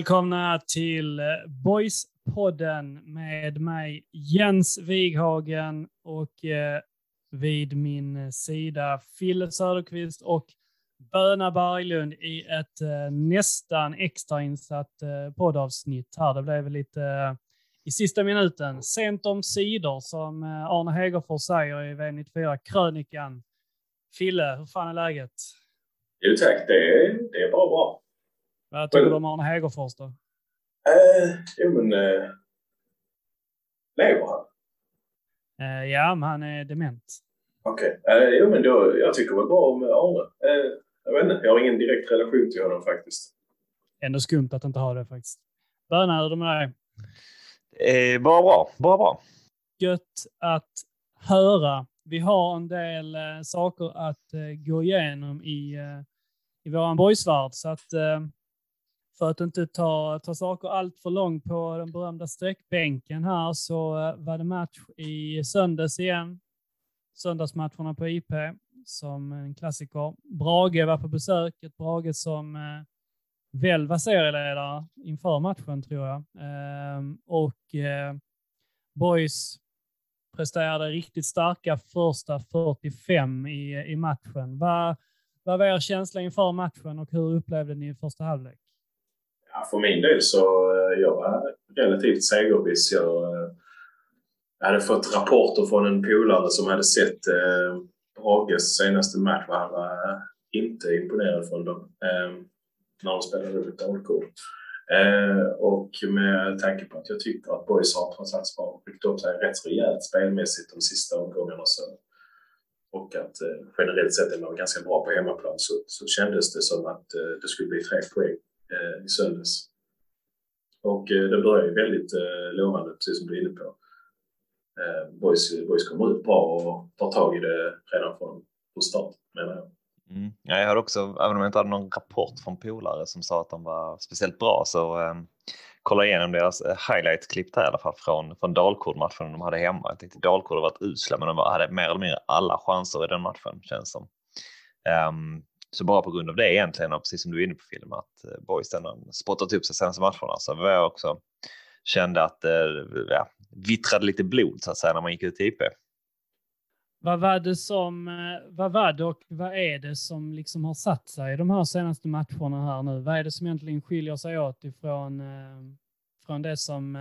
välkomna till Boys-podden med mig Jens Wighagen och eh, vid min sida Fille Söderqvist och Böna Berglund i ett eh, nästan extrainsatt eh, poddavsnitt här. Det blev lite eh, i sista minuten, sent om sidor som eh, Arne Hegerfors säger i V94-krönikan. Fille, hur fan är läget? Jo tack, det är, det är bara bra. Vad tycker du om Arne Hegerfors då? Eh, jo men... Eh, lever han? Eh, ja, men han är dement. Okej. Okay. Eh, jo men då, jag tycker väl bra om Arne. Eh, jag vet inte, jag har ingen direkt relation till honom faktiskt. Ändå skumt att inte ha det faktiskt. Böna, hur är det med dig? Eh, bara bra, bara bra. Gött att höra. Vi har en del eh, saker att eh, gå igenom i, eh, i våran boysvärld, så att eh, för att inte ta, ta saker allt för långt på den berömda sträckbänken här så eh, var det match i söndags igen. Söndagsmatcherna på IP som en klassiker. Brage var på besök, ett Brage som eh, väl var serieledare inför matchen tror jag. Eh, och eh, Boys presterade riktigt starka första 45 i, i matchen. Vad, vad var er känsla inför matchen och hur upplevde ni första halvlek? För min del så eh, jag var relativt segerviss. Jag, jag hade fått rapporter från en polare som hade sett eh, Brages senaste match och han var inte imponerad från dem eh, när de spelade mot Dalkurd. Eh, och med tanke på att jag tycker att Boys har trots allt byggt upp sig rätt rejält spelmässigt de sista omgångarna så, och att eh, generellt sett är man ganska bra på hemmaplan så, så kändes det som att eh, det skulle bli tre poäng eh, i söndags. Och eh, det börjar ju väldigt eh, lovande, precis som du är inne på. Eh, boys, boys kommer ut bra och tar tag i det redan från, från start, menar jag. Mm. Ja, jag hade också, även om jag inte hade någon rapport från polare som sa att de var speciellt bra, så eh, kolla igenom deras eh, highlight-klipp där i alla fall från, från Dalkurd-matchen de hade hemma. Jag tänkte Dalkurd har varit usla, men de hade mer eller mindre alla chanser i den matchen, känns som. Um, så bara på grund av det egentligen, och precis som du är inne på film, att eh, Boys den har spottat upp sig senaste matcherna, så var jag också kände att det ja, vittrade lite blod så att säga när man gick ut i IP. Vad var det som, eh, vad var det och vad är det som liksom har satt sig i de här senaste matcherna här nu? Vad är det som egentligen skiljer sig åt ifrån från det som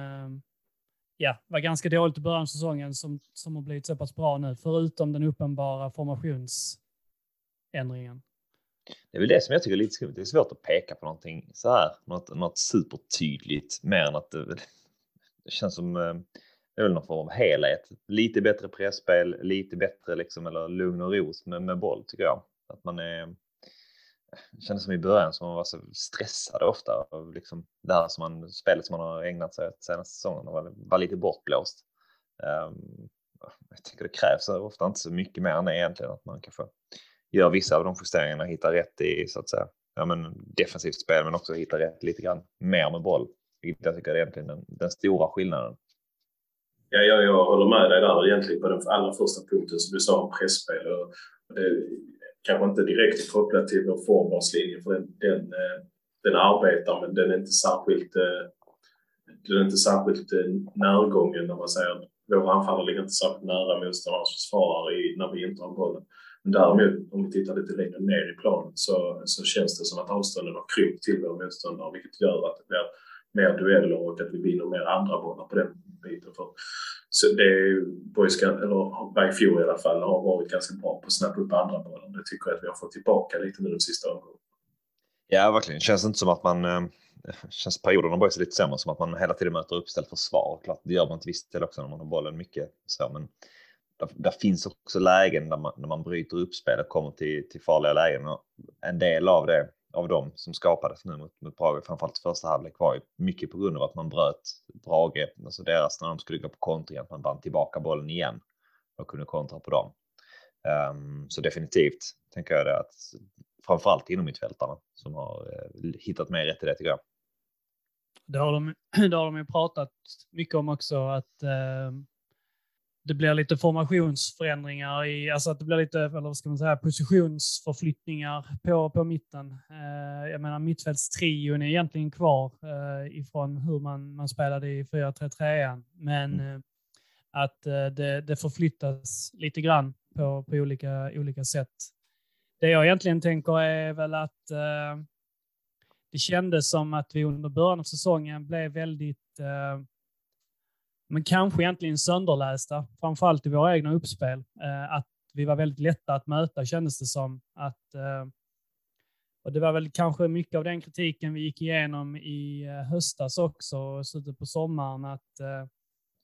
ja, var ganska dåligt i början av säsongen som, som har blivit så pass bra nu, förutom den uppenbara formationsändringen? Det är väl det som jag tycker är lite skumt. Det är svårt att peka på någonting så här, något, något supertydligt mer än att det, det känns som eh, det är väl någon form av helhet. Lite bättre pressspel, lite bättre liksom, eller lugn och ros med, med boll tycker jag. Att man är, det kändes som i början som man var så stressad ofta av liksom det här som man, spelet som man har ägnat sig åt senaste säsongen var, var lite bortblåst. Um, jag tycker det krävs ofta inte så mycket mer än det egentligen att man kanske gör vissa av de justeringarna, hittar rätt i så att säga ja, men defensivt spel men också hittar rätt lite grann mer med boll. Vilket jag tycker är egentligen den, den stora skillnaden. Ja, jag, jag håller med dig där egentligen på den allra första punkten som du sa om presspel. Och, och det kanske inte direkt är kopplat till vår formbarslinje för den, den, eh, den arbetar men den är inte särskilt, eh, den är inte särskilt eh, närgången när man säger. Våra anfallare ligger inte särskilt nära motståndarnas försvarare när vi inte har bollen. Men däremot om vi tittar lite längre ner i planen så, så känns det som att avstånden har krympt till våra motståndare vilket gör att det blir mer dueller och att vi vinner mer andra bollar på den biten. För, så det är Boyska, eller Bergfjord i i alla fall, har varit ganska bra på att snappa upp andra bollar. Det tycker jag att vi har fått tillbaka lite nu de sista åren. Ja, verkligen. Känns inte som att man eh, känns perioderna Boys är lite sämre, som att man hela tiden möter uppställt försvar. Klart, det gör man till viss del också när man har bollen mycket så, men där, där, finns också lägen där man, när man bryter upp spel och kommer till, till farliga lägen. Och en del av det, av dem som skapades nu mot, mot Brage, framförallt första halvlek, var ju mycket på grund av att man bröt Brage, alltså deras, när de skulle gå på kontring, att man band tillbaka bollen igen och kunde kontra på dem. Um, så definitivt tänker jag det att framförallt inom mittfältarna som har uh, hittat mer rätt i det tycker jag. Det har de, det har de ju pratat mycket om också, att eh, det blir lite formationsförändringar, i, alltså att det blir lite, eller vad ska man säga, positionsförflyttningar på, på mitten. Eh, jag menar mittfältstrion är egentligen kvar eh, ifrån hur man, man spelade i 4-3-3, men mm. eh, att eh, det, det förflyttas lite grann på, på olika, olika sätt. Det jag egentligen tänker är väl att eh, det kändes som att vi under början av säsongen blev väldigt, eh, men kanske egentligen sönderlästa, framförallt i våra egna uppspel. Eh, att vi var väldigt lätta att möta kändes det som. Att, eh, och det var väl kanske mycket av den kritiken vi gick igenom i eh, höstas också, slutet på sommaren, att eh,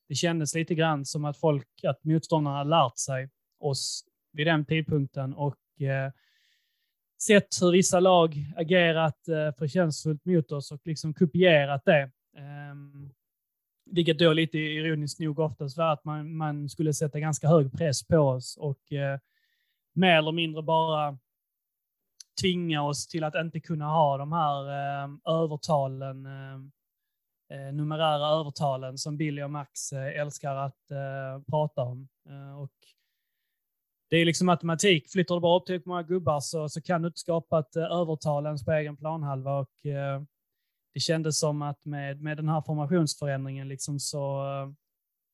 det kändes lite grann som att folk, att motståndarna lärt sig oss vid den tidpunkten och eh, sett hur vissa lag agerat eh, förtjänstfullt mot oss och liksom kopierat det. Um, vilket då lite ironiskt nog oftast var att man, man skulle sätta ganska hög press på oss och eh, mer eller mindre bara tvinga oss till att inte kunna ha de här eh, övertalen, eh, eh numerära övertalen som Billy och Max eh, älskar att eh, prata om. Eh, och det är liksom matematik. Flyttar du bara upp tillräckligt många gubbar så, så kan du inte skapa ett eh, övertal ens på egen planhalva. Och, eh, det kändes som att med, med den här formationsförändringen liksom så,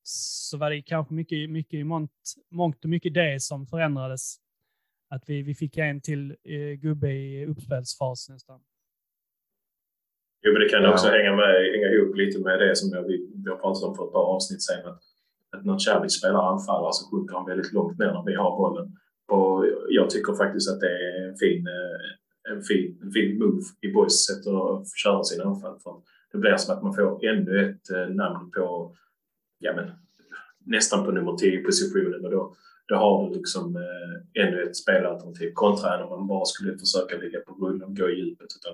så var det kanske mycket, mycket i mångt, mångt och mycket det som förändrades. Att vi, vi fick en till eh, gubbe i uppspelsfas nästan. Jo, men det kan också ja. hänga, med, hänga ihop lite med det som jag, vi, vi har pratat om för ett par avsnitt sen. Att, att när Cevic spelar anfallare så sjunker han väldigt långt ner när vi har bollen. Och jag tycker faktiskt att det är en fin, eh, en fin, en fin move i Boys sätt att köra sina anfall. För det blir som att man får ännu ett eh, namn på, ja men, nästan på nummer 10-positionen och då, då har du liksom eh, ännu ett spelalternativ kontra än om man bara skulle försöka ligga på grund och gå i djupet. Utan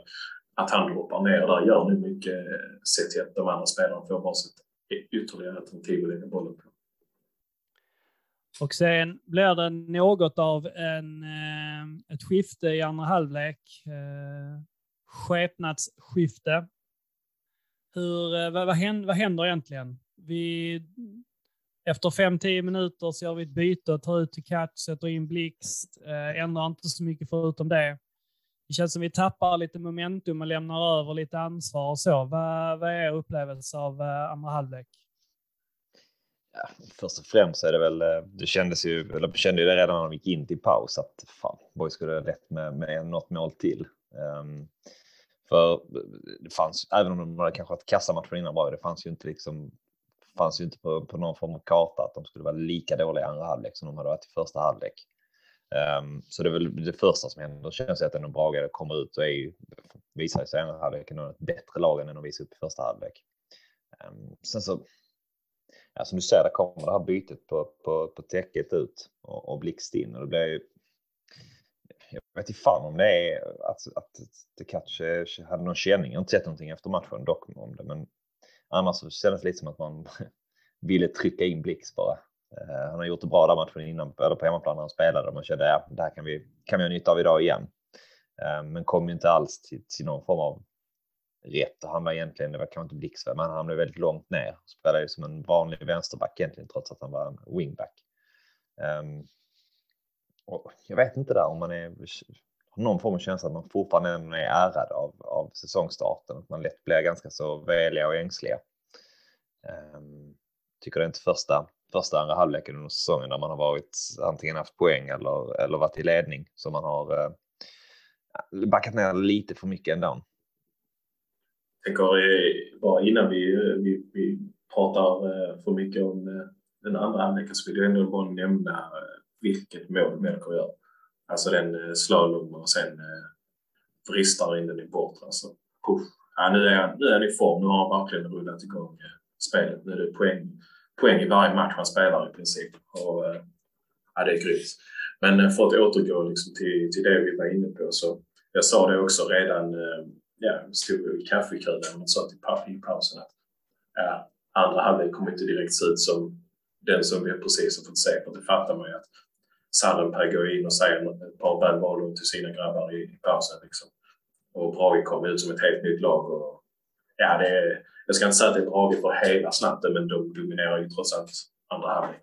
att han droppar ner där gör nu mycket eh, sett till att de andra spelarna får bara sitt ytterligare alternativ att lägga bollen på. Och sen blir det något av en, eh, ett skifte i andra halvlek. Eh, skepnadsskifte. Hur, eh, vad, vad, händer, vad händer egentligen? Vi, efter 5-10 minuter så gör vi ett byte, tar ut till catch, sätter in blixt, eh, ändrar inte så mycket förutom det. Det känns som vi tappar lite momentum och lämnar över lite ansvar och så. Vad, vad är er upplevelse av eh, andra halvlek? Ja, först och främst är det väl, eh, det kändes ju, eller kände ju det redan när de gick in till paus att fan, Boys skulle ha rätt med, med något mål till. Um, för det fanns, även om de hade kanske haft kassamatchen innan bra, det fanns ju inte liksom, fanns ju inte på, på någon form av karta att de skulle vara lika dåliga i andra halvlek som de hade varit i första halvlek. Um, så det är väl det första som händer. känns det att ändå Brage kommer ut och är ju, visar sig i andra halvlek ett bättre lag än de visar upp i första halvlek. Um, sen så ja, som du säger, där kommer det här bytet på, på, på täcket ut och, och blixt in och det blir ju jag vet inte fan om det är att, att det kanske eh, hade någon känning. Jag har inte sett någonting efter matchen dock om det, men annars så kändes det lite som att man ville trycka in Blix bara. Eh, han har gjort det bra där matchen innan, eller på hemmaplan när han spelade och man kände ja, det här kan vi, kan vi ha nytta av idag igen. Eh, men kom ju inte alls till, till någon form av rätt och han var egentligen, det var kanske inte Blixberg, men han blev väldigt långt ner. Spelade ju som en vanlig vänsterback egentligen trots att han var en wingback. Um, och jag vet inte där om man är har någon form av känsla att man fortfarande är ärad av, av säsongstarten, att man lätt blir ganska så veliga och ängsliga. Um, tycker det är inte första, första andra halvleken under säsongen där man har varit antingen haft poäng eller, eller varit i ledning som man har uh, backat ner lite för mycket ändå tänker eh, bara innan vi, eh, vi, vi pratar eh, för mycket om den andra halvleken så vill jag ändå bara nämna vilket mål Melker gör. Alltså den slalom och sen vristar in den i bort. Alltså, Ja, nu, är han, nu är han i form. Nu har han verkligen rullat igång spelet. Nu är det poäng, poäng i varje match han spelar i princip. Och, ja, det är grymt. Men för att återgå liksom till, till det vi var inne på så jag sa det också redan ja, stod i kaffekön och sa till i pausen att ja, andra halvlek kommer inte direkt se ut som den som vi precis har fått se. För det fattar man ju att Sallenberg går in och säger ett par välvalor till sina grabbar i, i pausen. Liksom. Och Brage kom ut som ett helt nytt lag och ja, det är, jag ska inte säga att det är Brage för hela snatten men de dominerar ju trots allt andra halvlek.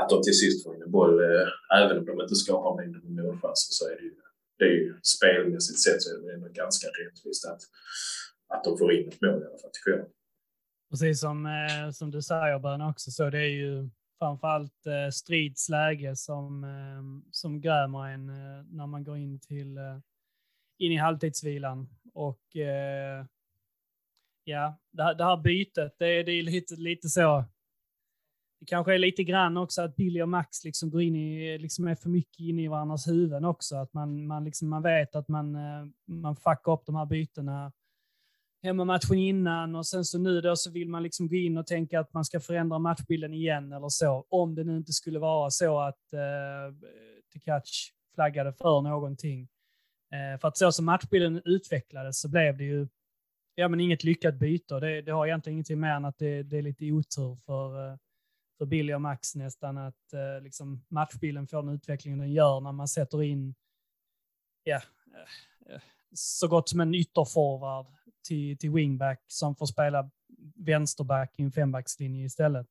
Att de till sist får in en boll, eh, även om de inte skapar mängden med målchanser, så är det ju, det är ju spelmässigt sett så är det ändå ganska rättvist att, att de får in ett mål i alla fall, tycker jag. Precis som, eh, som du säger, Bön, också, så det är ju framförallt eh, strids läge som, eh, som grämer en eh, när man går in till eh, in i halvtidsvilan. Och eh, ja, det här, det här bytet, det, är, det är lite, lite så. Det kanske är lite grann också att Billy och Max liksom går in i, liksom är för mycket inne i varandras huvuden också. Att man, man, liksom, man vet att man, eh, man fuckar upp de här bytena hemmamatchen innan och sen så nu då så vill man liksom gå in och tänka att man ska förändra matchbilden igen eller så. Om det nu inte skulle vara så att eh, Tekac flaggade för någonting. Eh, för att så som matchbilden utvecklades så blev det ju ja, men inget lyckat byte. Det, det har egentligen ingenting mer än att det, det är lite otur för, eh, för Billy och Max nästan att eh, liksom matchbilden får den utvecklingen den gör när man sätter in ja, eh, eh, så gott som en ytterforward till, till wingback som får spela vänsterback i en fembackslinje istället.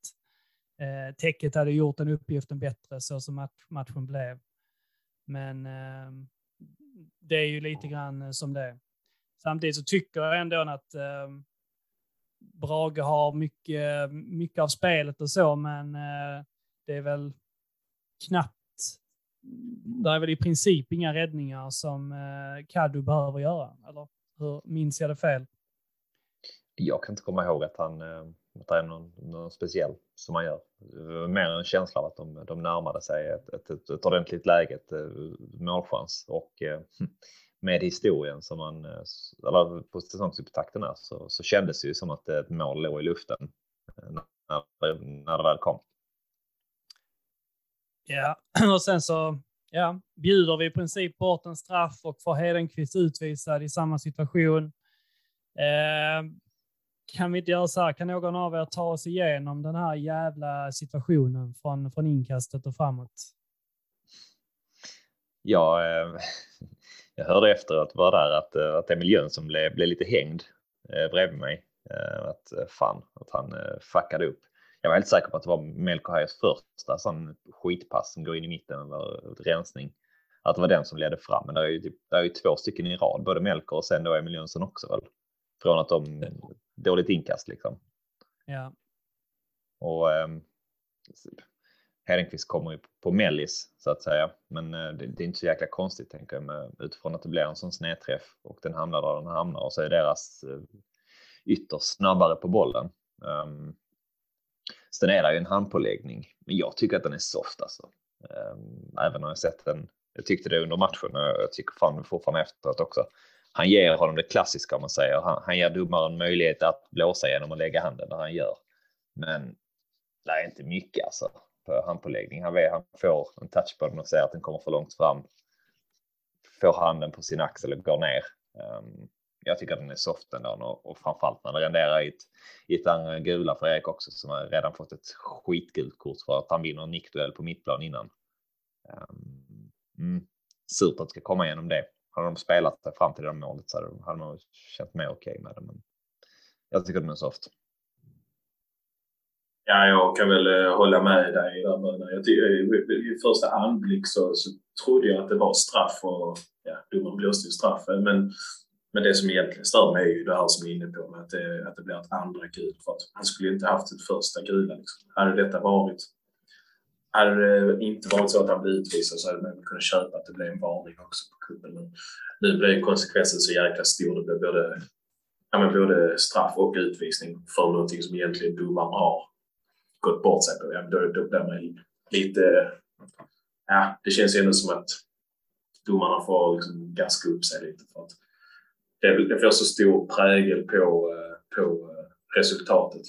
Eh, täcket hade gjort den uppgiften bättre så som match, matchen blev. Men eh, det är ju lite grann som det är. Samtidigt så tycker jag ändå att eh, Brage har mycket, mycket av spelet och så, men eh, det är väl knappt. Det är väl i princip inga räddningar som eh, Kaddu behöver göra, eller hur minns jag det fel? Jag kan inte komma ihåg att han eh, att det är någon, någon speciell som han gör. Mer en känsla av att de, de närmade sig ett, ett, ett, ett ordentligt läge, ett eh, målchans och eh, med historien som man, eller på säsongsupptakten är så, så kändes det ju som att ett mål låg i luften när, när det väl kom. Ja, och sen så ja, bjuder vi i princip bort en straff och får Hedenqvist utvisad i samma situation. Eh, kan vi inte göra så här? Kan någon av er ta oss igenom den här jävla situationen från, från inkastet och framåt? Ja, eh, jag hörde efteråt var där att, eh, att Emil Jönsson blev, blev lite hängd eh, bredvid mig. Eh, att eh, fan, att han eh, fuckade upp jag var helt säker på att det var Melker Hayes första sån skitpass som går in i mitten eller rensning. Att det var den som ledde fram. Men det är ju, typ, det är ju två stycken i rad, både Melker och sen då Emil Jönsson också väl. Från att de dåligt inkast liksom. Ja. Och eh, Hedenqvist kommer ju på mellis så att säga. Men eh, det, det, är inte så jäkla konstigt tänker jag med, utifrån att det blir en sån snedträff och den hamnar där den hamnar och så är deras eh, ytterst snabbare på bollen. Ehm, um, Sen är det ju en handpåläggning, men jag tycker att den är soft alltså. Um, även om jag sett den. Jag tyckte det under matchen och jag tycker fan fortfarande efteråt också. Han ger honom det klassiska om man säger. Han, han ger domaren möjlighet att blåsa genom att lägga handen när han gör. Men det är inte mycket alltså på handpåläggning. Han, vet, han får en touch på den och ser att den kommer för långt fram. Får handen på sin axel och går ner. Um, jag tycker att den är soft ändå och, och framförallt när det renderar i ett, i ett andra gula för Erik också som har redan fått ett skitgult kort för att han vinner en nickduell på mittplan innan. Um, mm, surt att det ska komma igenom det. Hade de spelat sig fram till det målet så hade, hade man känt mer okej okay med det. Men jag tycker den är soft. Ja, jag kan väl eh, hålla med dig där. Men jag tycker, eh, I första anblick så, så trodde jag att det var straff och ja, domaren blåste ju straff. Men men det som egentligen stör mig är ju det här som är inne på med att det, att det blir ett andra gult. För att han skulle inte haft ett första gula. Liksom. Hade detta varit hade det inte varit så att han blev utvisad så hade man kunnat köpa att det blev en varning också på kuppen. Men nu blev konsekvensen så jäkla stor. Det blev både, ja, men både straff och utvisning för någonting som egentligen domaren har gått bort sig på. Ja, då, då blir man lite... Ja, det känns ändå som att domarna får liksom gaska upp sig lite. För att det, det får så stor prägel på, eh, på eh, resultatet.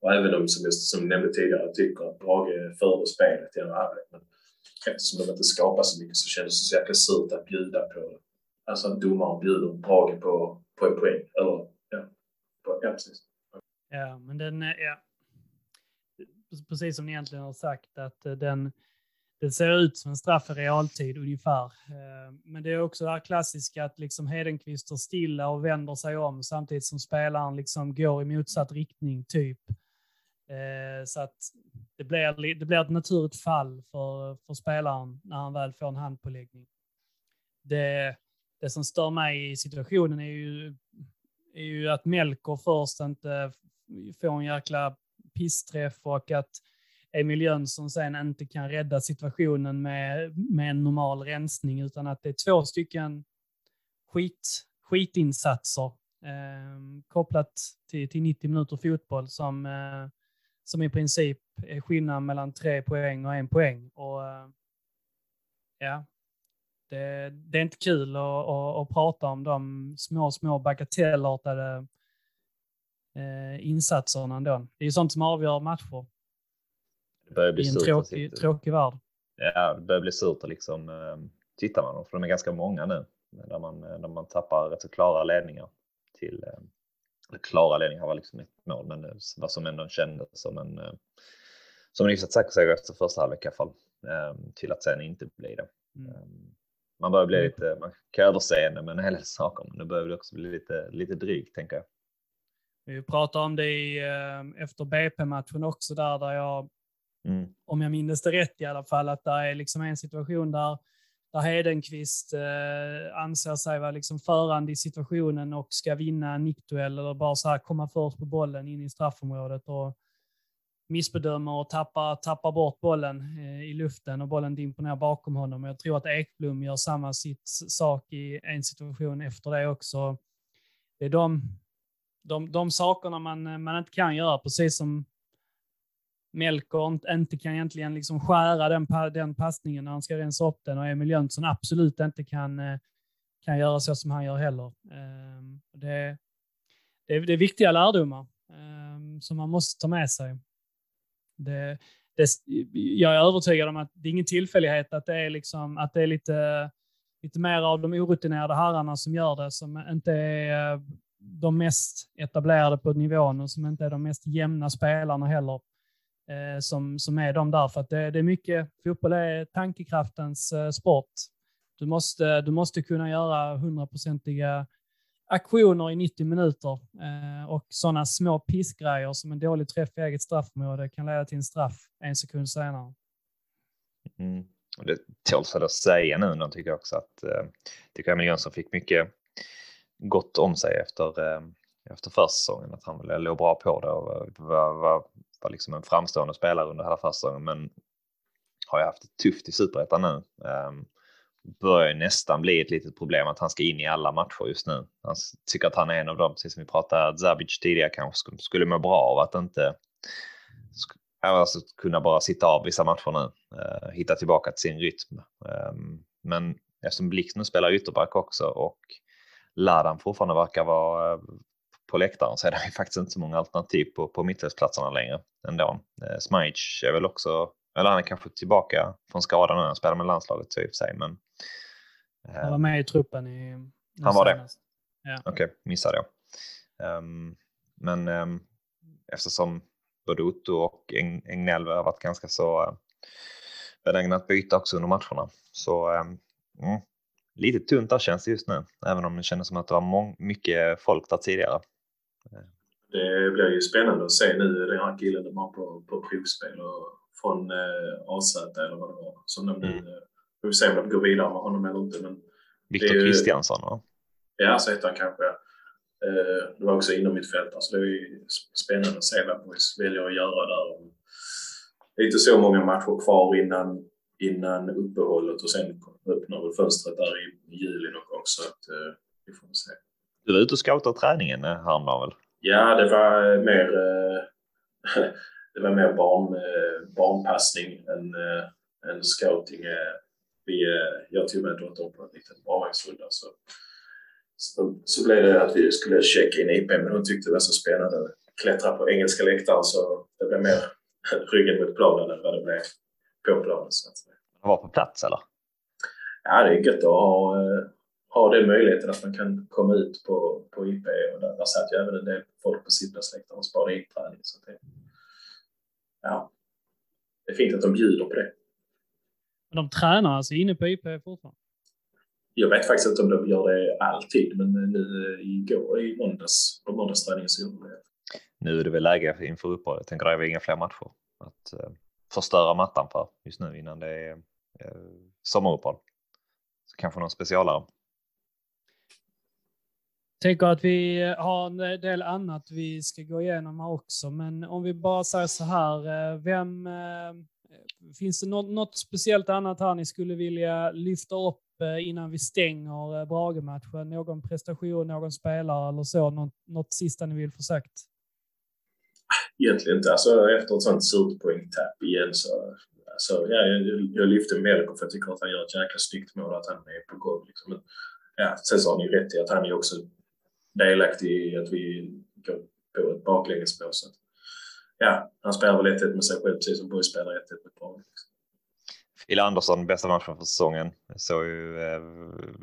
Och även om, som jag som nämnde tidigare, tycker att Brage förde spelet i andra halvlek. Men eftersom de inte skapar så mycket så kändes det så jäkla surt att bjuda på det. Alltså att domaren bjuder Brage på, på en poäng. Eller, ja, på, ja, precis. Ja, men den, eh, ja. Precis som ni egentligen har sagt att eh, den, det ser ut som en straff i realtid ungefär. Eh, men det är också det här klassiska att liksom Hedenqvist står stilla och vänder sig om samtidigt som spelaren liksom går i motsatt riktning, typ. Eh, så att det blir, det blir ett naturligt fall för, för spelaren när han väl får en handpåläggning. Det, det som stör mig i situationen är ju, är ju att Melker först inte får en jäkla pissträff och att Emil Jönsson sen inte kan rädda situationen med, med en normal rensning utan att det är två stycken skit, skitinsatser eh, kopplat till, till 90 minuter fotboll som, eh, som i princip är skillnaden mellan tre poäng och en poäng. Och, eh, ja, det, det, är inte kul att, att, att, prata om de små, små bagatellartade eh, insatserna ändå. Det är ju sånt som avgör matcher. Det börjar bli I en tråkig, tråkig värld. Ja, det börjar bli surt att liksom eh, titta man för de är ganska många nu där man, där man tappar rätt så klara ledningar till eh, klara ledningar var liksom ett mål, men vad som ändå kändes som en eh, som en hyfsat säker seger efter första halvlek i alla fall till att sen inte bli det. Mm. Man börjar bli mm. lite, man kan överseende med en hel del saker, men det börjar väl också bli lite, lite drygt tänker jag. Vi pratade om det i, efter BP-matchen också där, där jag Mm. Om jag minns det rätt i alla fall, att det är liksom en situation där, där Hedenqvist eh, anser sig vara liksom förande i situationen och ska vinna en nickduell eller bara så här komma först på bollen in i straffområdet och missbedömer och tappar, tappar bort bollen eh, i luften och bollen dimper ner bakom honom. Jag tror att Ekblom gör samma sitt sak i en situation efter det också. Det är de, de, de sakerna man, eh, man inte kan göra, precis som Melker inte kan egentligen liksom skära den, den passningen när han ska rensa upp den och Emil Jönsson absolut inte kan, eh, kan göra så som han gör heller. Ehm, det, det, det är viktiga lärdomar ehm, som man måste ta med sig. Det, det, jag är övertygad om att det är ingen tillfällighet att det är, liksom, att det är lite, lite mer av de orutinerade herrarna som gör det, som inte är eh, de mest etablerade på nivån och som inte är de mest jämna spelarna heller eh, som, som är de där. För att det, det är mycket, fotboll är tankekraftens eh, sport. Du måste, du måste kunna göra hundraprocentiga aktioner i 90 minuter eh, och sådana små pissgrejer som en dålig träff i eget straffområde kan leda till en straff en sekund senare. Mm. Och det tåls att säga nu, tycker jag också att eh, tycker Emil Jönsson fick mycket gott om sig efter, eh, efter försäsongen, att han låg bra på det och var, var, var liksom en framstående spelare under hela försäsongen, men har ju haft det tufft i superettan nu. Um, börjar nästan bli ett litet problem att han ska in i alla matcher just nu. Han tycker att han är en av dem, precis som vi pratade Zabic tidigare, kanske skulle må bra av att inte alltså, kunna bara sitta av vissa matcher nu, uh, hitta tillbaka till sin rytm. Um, men eftersom Blix nu spelar ytterback också och Ladan fortfarande verkar vara på läktaren så är det faktiskt inte så många alternativ på, på mittfältsplatserna längre ändå. Eh, Smajic är väl också, eller han är kanske tillbaka från skadan nu, han spelar med landslaget så i och för sig. Men, eh, han var med i truppen i Han var det? Ja. Okej, okay, missade jag. Um, men um, eftersom både Otto och Eng Engnell har varit ganska så uh, benägna att byta också under matcherna. Så um, mm, lite tunt där känns det just nu, även om det kändes som att det var mycket folk där tidigare. Det blir ju spännande att se nu den här killen de har på, på provspel och från eh, AZ eller vad det var. Som de nu, mm. Eh, vi får se om de går vidare med honom eller inte. Men Viktor Kristiansson va? Ja, så heter han kanske. Eh, det var också inom mitt fält. Alltså det är ju spännande att se vad Boys väljer att göra där. Inte så många matcher kvar innan, innan uppehållet och sen öppnar väl fönstret där i juli någon gång. Så att, eh, vi får se. Du var ute och scoutade träningen eh, häromdagen väl? Ja, det var mer, eh, det var mer barn, eh, barnpassning än, än scouting. Vi, jag tog med dottern på en liten barnvagnsrunda så, så, så blev det att vi skulle checka in IP, men hon tyckte det var så spännande att klättra på engelska läktaren så det blev mer ryggen mot planen än vad det blev på planen. Så att säga. var på plats eller? Ja, det är gött att ha har den möjligheten att man kan komma ut på, på IP och där, där satt ju även en del folk på sittplatsläktaren och sparade in träning. Så det, ja, det är fint att de bjuder på det. De tränar alltså inne på IP fortfarande? Jag vet faktiskt inte om de gör det alltid, men nu igår i måndags, på måndagsträningen så gjorde de det. Nu är det väl läge inför uppehållet. Jag tänker är inga fler matcher att uh, förstöra mattan för just nu innan det är sommaruppehåll. Så kanske någon specialare. Tänker att vi har en del annat vi ska gå igenom här också, men om vi bara säger så här, vem Finns det något, något, speciellt annat här ni skulle vilja lyfta upp eh, innan vi stänger eh, Brage-matchen? Någon prestation, någon spelare eller så? Något, något sista ni vill få sagt? Egentligen inte. Alltså, efter ett sånt surt poängtapp igen så alltså, ja, jag, jag lyfte Melko för jag tycker att han gör ett jäkla snyggt mål att han är på gång. Liksom. Men, ja, sen så har ni rätt i att han är också delaktig i att vi går på ett baklängesmål så att ja, han spelar väl 1-1 med sig själv precis som Borg spelar 1-1 med Brage. Fille liksom. Andersson, bästa matchen för säsongen. Såg ju eh,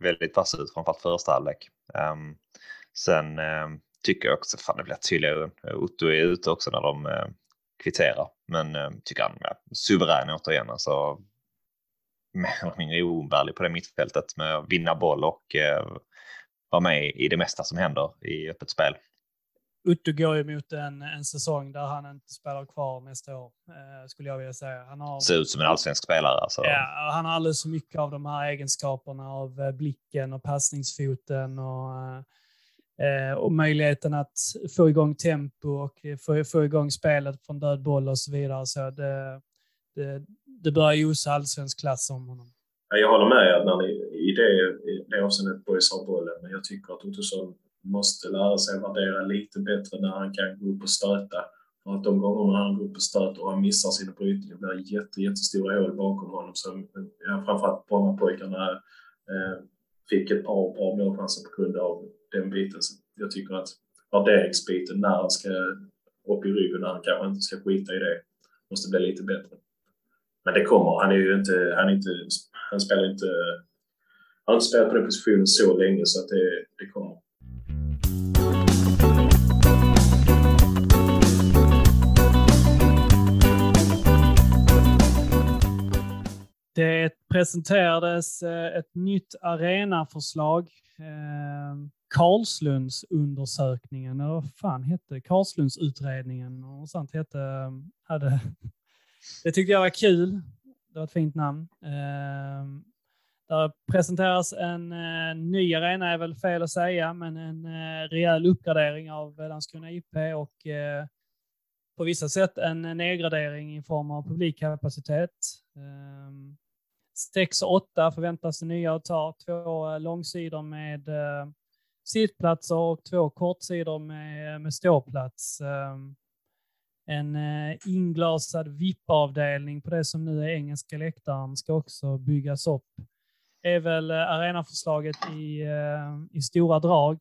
väldigt vass ut, framförallt första halvlek. Um, sen um, tycker jag också, fan det blir tydligare, Otto är ute också när de uh, kvitterar. Men uh, tycker han, ja, suverän återigen, alltså mer eller mindre oumbärlig på det mittfältet med att vinna boll och uh, vara med i det mesta som händer i öppet spel. Utto går ju mot en, en säsong där han inte spelar kvar nästa år, eh, skulle jag vilja säga. Han har, Ser ut som en allsvensk spelare. Alltså. Ja, han har alldeles för mycket av de här egenskaperna av eh, blicken och passningsfoten och, eh, Eh, och möjligheten att få igång tempo och få, få igång spelet från död boll och så vidare. Så det, det, det börjar josa allsvensk klass om honom. Jag håller med när ni, i det, i det avseendet boys har bollen, men jag tycker att Ottosson måste lära sig värdera lite bättre när han kan gå upp och stöta. För att de gångerna han går upp och stöter och han missar sina brytningar blir det jätte, jättestora hål bakom honom. Så, ja, framförallt Brommapojkarna eh, fick ett par bra målchanser på grund av den biten. Så jag tycker att värderingsbiten när han ska upp i ryggen, när han kanske inte ska skita i det, måste bli lite bättre. Men det kommer. Han är ju inte, han är inte, han spelar inte, han har inte spelat på den positionen så länge så att det, det kommer. Det presenterades eh, ett nytt arenaförslag. Eh, Karlslundsundersökningen, eller vad fan hette Karlslundsutredningen och sånt hette, eh, hade, det tyckte jag var kul. Det var ett fint namn. Eh, där presenteras en eh, ny arena, är väl fel att säga, men en eh, rejäl uppgradering av Landskrona IP och på vissa sätt en nedgradering i form av publikkapacitet. 6 och 8 förväntas det nya att ta. Två långsidor med eh, sittplatser och två kortsidor med, med ståplats. Ehm, en eh, inglasad VIP-avdelning på det som nu är engelska läktaren ska också byggas upp. Det är väl eh, arenaförslaget i, eh, i stora drag.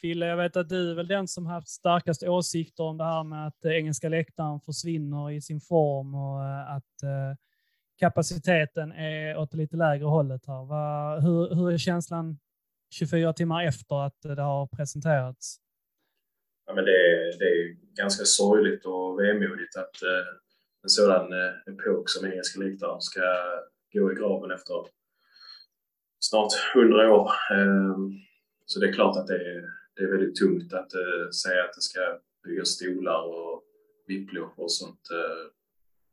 Fille, jag vet att du är väl den som haft starkast åsikter om det här med att engelska läktaren försvinner i sin form och att kapaciteten är åt det lite lägre hållet här. Hur, hur är känslan 24 timmar efter att det har presenterats? Ja, men det, är, det är ganska sorgligt och vemodigt att eh, en sådan eh, epok som engelska läktaren ska gå i graven efter snart 100 år. Eh, så det är klart att det är, det är väldigt tungt att eh, säga att det ska byggas stolar och vipplor och sånt eh,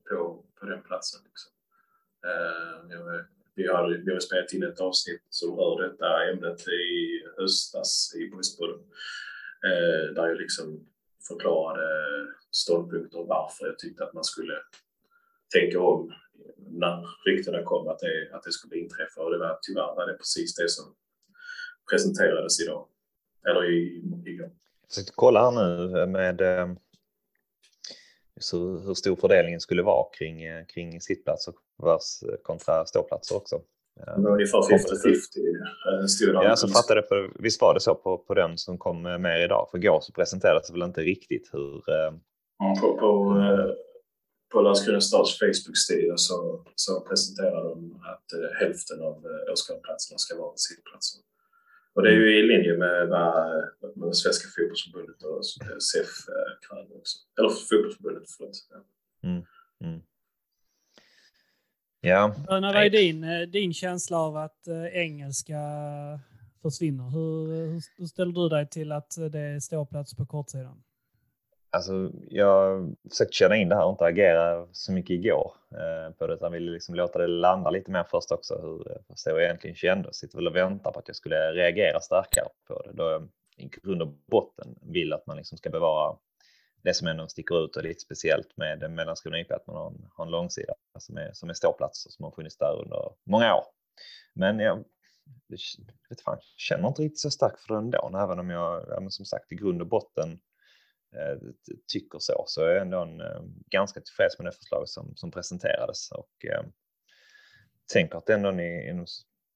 på, på den platsen. Liksom. Eh, vi har, vi har spelat in ett avsnitt som rör detta ämnet i höstas i Brisbane. Eh, där jag liksom förklarade ståndpunkter och varför jag tyckte att man skulle tänka om när ryktena kom att det, att det skulle inträffa. Och det var tyvärr var det precis det som presenterades idag. Eller i, igår. Jag kolla här nu med eh, hur, hur stor fördelningen skulle vara kring, kring sittplatser kontra ståplatser också. Ungefär 50-50 Ja, så fattade jag, visst var det så på, på den som kom med idag? För igår så presenterades det väl inte riktigt hur... På, på, på Landskrona stads Facebook-sida så, så presenterar de att eh, hälften av eh, åskådarplatserna ska vara sittplatser. Och det är ju i linje med vad med Svenska fotbollsförbundet och SEF kräver också. Eller fotbollsförbundet, förlåt. Mm, mm. Ja. Vad är din, eh, din känsla av att eh, engelska försvinner? Hur, hur ställer du dig till att det är ståplats på kortsidan? Alltså, jag försökte känna in det här och inte agera så mycket igår eh, på det, utan ville liksom låta det landa lite mer först också, hur, eh, jag egentligen kände. Sitter väl och väntar på att jag skulle reagera starkare på det, då jag i grund och botten vill att man liksom ska bevara det som ändå sticker ut och lite speciellt med Mellanskrona IP, att man har en, har en långsida som är, som är ståplats och som har funnits där under många år. Men jag vet fan, känner inte riktigt så starkt för den ändå, även om jag, ja, som sagt, i grund och botten Eh, tycker så, så är jag ändå en, eh, ganska tillfreds med det förslag som, som presenterades och eh, tänker att ändå ni i den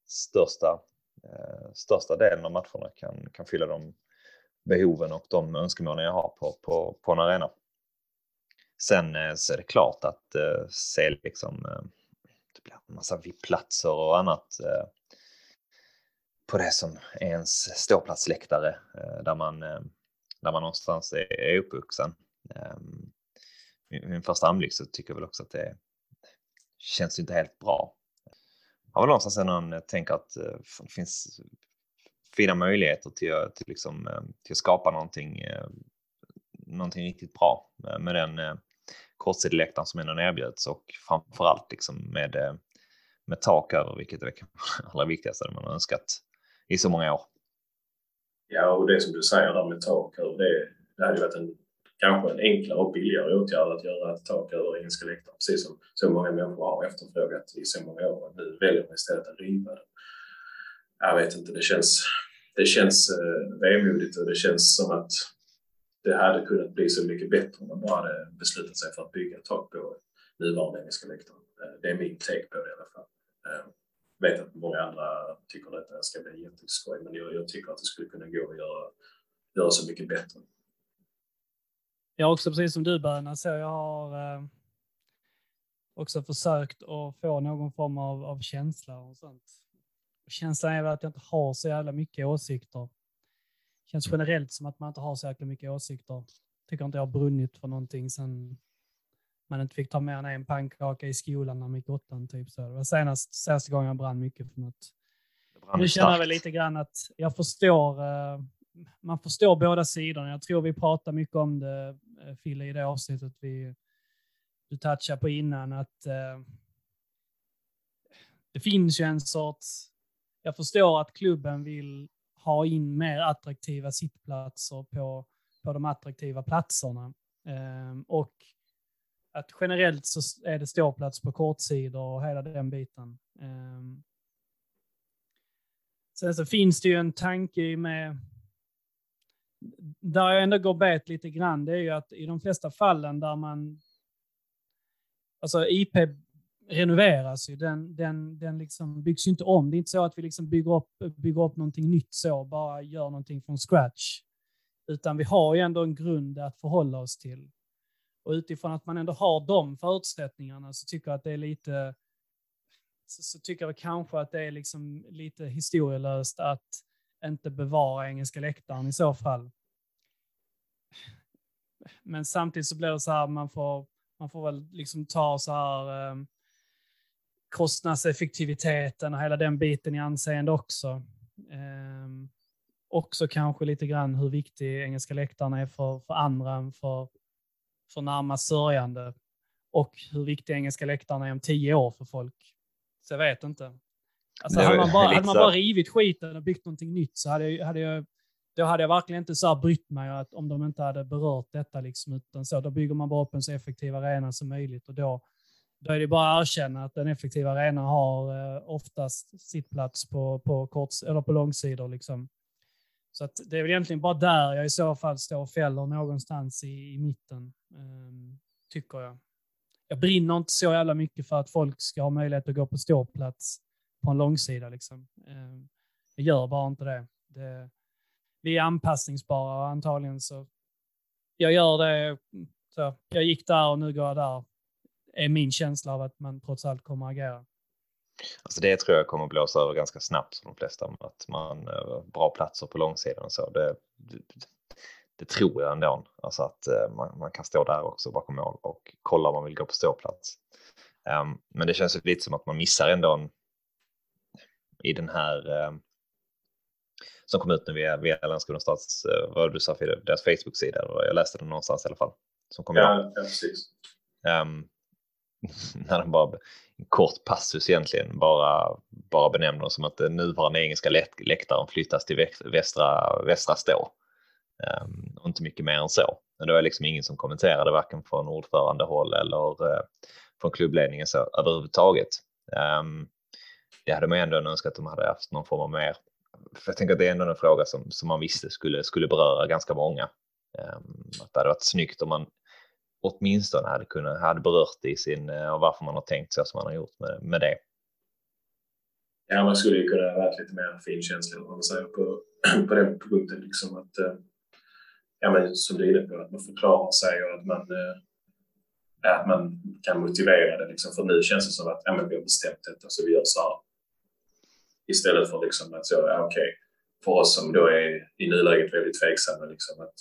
största, eh, största delen av matcherna kan, kan fylla de behoven och de önskemålen jag har på, på, på en arena. Sen eh, så är det klart att eh, se liksom eh, det blir en massa VIP-platser och annat eh, på det som är ens ståplatsläktare eh, där man eh, där man någonstans är, är uppvuxen. Ehm, min, min första anblick så tycker jag väl också att det känns inte helt bra. Jag har väl någonstans ändå tänkt att eh, det finns fina möjligheter till, till, liksom, eh, till att skapa någonting, eh, någonting riktigt bra med den eh, kortsideläktaren som ändå erbjuds och framförallt liksom med, med tak över, vilket är det allra viktigaste man har önskat i så många år. Ja, och det som du säger där med tak över, det, det hade ju varit en kanske en enklare och billigare åtgärd att göra ett tak över engelska läktaren, precis som så många människor har efterfrågat i så många år. Nu väljer man istället att riva den. Jag vet inte, det känns, det känns eh, vemodigt och det känns som att det hade kunnat bli så mycket bättre om man bara hade beslutat sig för att bygga ett tak på nuvarande engelska läktaren. Eh, det är min take på det i alla fall. Eh, jag vet att många andra tycker att det ska bli jätteskoj, men jag, jag, tycker att det skulle kunna gå att göra, göra så mycket bättre. Jag har också precis som du Böna, så jag har eh, också försökt att få någon form av, av känsla och sånt Känslan är väl att jag inte har så jävla mycket åsikter. Känns generellt som att man inte har så jäkla mycket åsikter. Tycker inte jag har brunnit för någonting sen man inte fick ta mer än en pannkaka i skolan när man gick åttan. Typ så. Det var senast, senaste gången jag brann mycket för något. Nu känner jag väl lite grann att jag förstår. Uh, man förstår båda sidorna. Jag tror vi pratar mycket om det, uh, Fille, i det avsnittet vi, du touchade på innan. Att uh, det finns ju en sorts jag förstår att klubben vill ha in mer attraktiva sittplatser på, på de attraktiva platserna. Um, och att generellt så är det ståplats på kortsidor och hela den biten. Um, sen så finns det ju en tanke med där jag ändå går bet lite grann, det är ju att i de flesta fallen där man Alltså IP renoveras ju. Den, den, den liksom byggs ju inte om. Det är inte så att vi liksom bygger, upp, bygger upp någonting nytt så, bara gör någonting från scratch. Utan vi har ju ändå en grund att förhålla oss till. Och utifrån att man ändå har de förutsättningarna så tycker jag att det är lite så, så tycker jag kanske att det är liksom lite historielöst att inte bevara engelska läktaren i så fall. Men samtidigt så blir det så här, man får, man får väl liksom ta så här eh, kostnadseffektiviteten och hela den biten i anseende också. Eh, också kanske lite grann hur viktig engelska läktaren är för, för andra än för, för närmast sörjande. Och hur viktig engelska läktarna är om tio år för folk. Så jag vet inte. Alltså, hade, man bara, hade man bara rivit skiten och byggt någonting nytt så hade jag, hade jag då hade jag verkligen inte så brytt mig att om de inte hade berört detta. Liksom, utan så, då bygger man bara upp en så effektiv arena som möjligt och då då är det bara att erkänna att en effektiv arena har eh, oftast sittplats på, på, kort, eller på långsidor. Liksom. Så att det är väl egentligen bara där jag i så fall står och fäller någonstans i, i mitten, um, tycker jag. Jag brinner inte så jävla mycket för att folk ska ha möjlighet att gå på ståplats på en långsida. Liksom. Ehm, jag gör bara inte det. det. Vi är anpassningsbara och antagligen så jag gör det. Så jag gick där och nu går jag där är min känsla av att man trots allt kommer att agera. Alltså det tror jag kommer blåsa över ganska snabbt för de flesta, att man eh, bra platser på långsidan och så. Det, det, det tror jag ändå, alltså att eh, man, man, kan stå där också bakom mål och kolla om man vill gå på ståplats. Um, men det känns lite som att man missar ändå en, i den här um, som kom ut nu via, via Landskrona stads, uh, vad du sa deras Facebook-sida. Jag läste den någonstans i alla fall. Som kom ja, ja, precis. Um, när de bara, en kort passus egentligen, bara, bara benämner som att den nuvarande engelska läktaren flyttas till västra, västra stå. Um, och inte mycket mer än så. Men det var liksom ingen som kommenterade varken från ordförandehåll eller uh, från klubbledningen så överhuvudtaget. Um, det hade man ändå önskat att de hade haft någon form av mer. För jag tänker att det är ändå en fråga som, som man visste skulle, skulle beröra ganska många. Um, att det hade varit snyggt om man åtminstone hade, kunnat, hade berört i sin eh, och varför man har tänkt så som man har gjort med, med det. Ja, man skulle ju kunna vara lite mer finkänslig om man säger på, på den punkten. Liksom att, eh, ja, men som du är inne på, att man förklarar sig och att man, eh, att man kan motivera det. Liksom. För nu känns det som att ja, men vi har bestämt detta så vi gör så här. Istället för liksom att så, ja, okej, okay, för oss som då är i nuläget väldigt tveksamma, liksom, att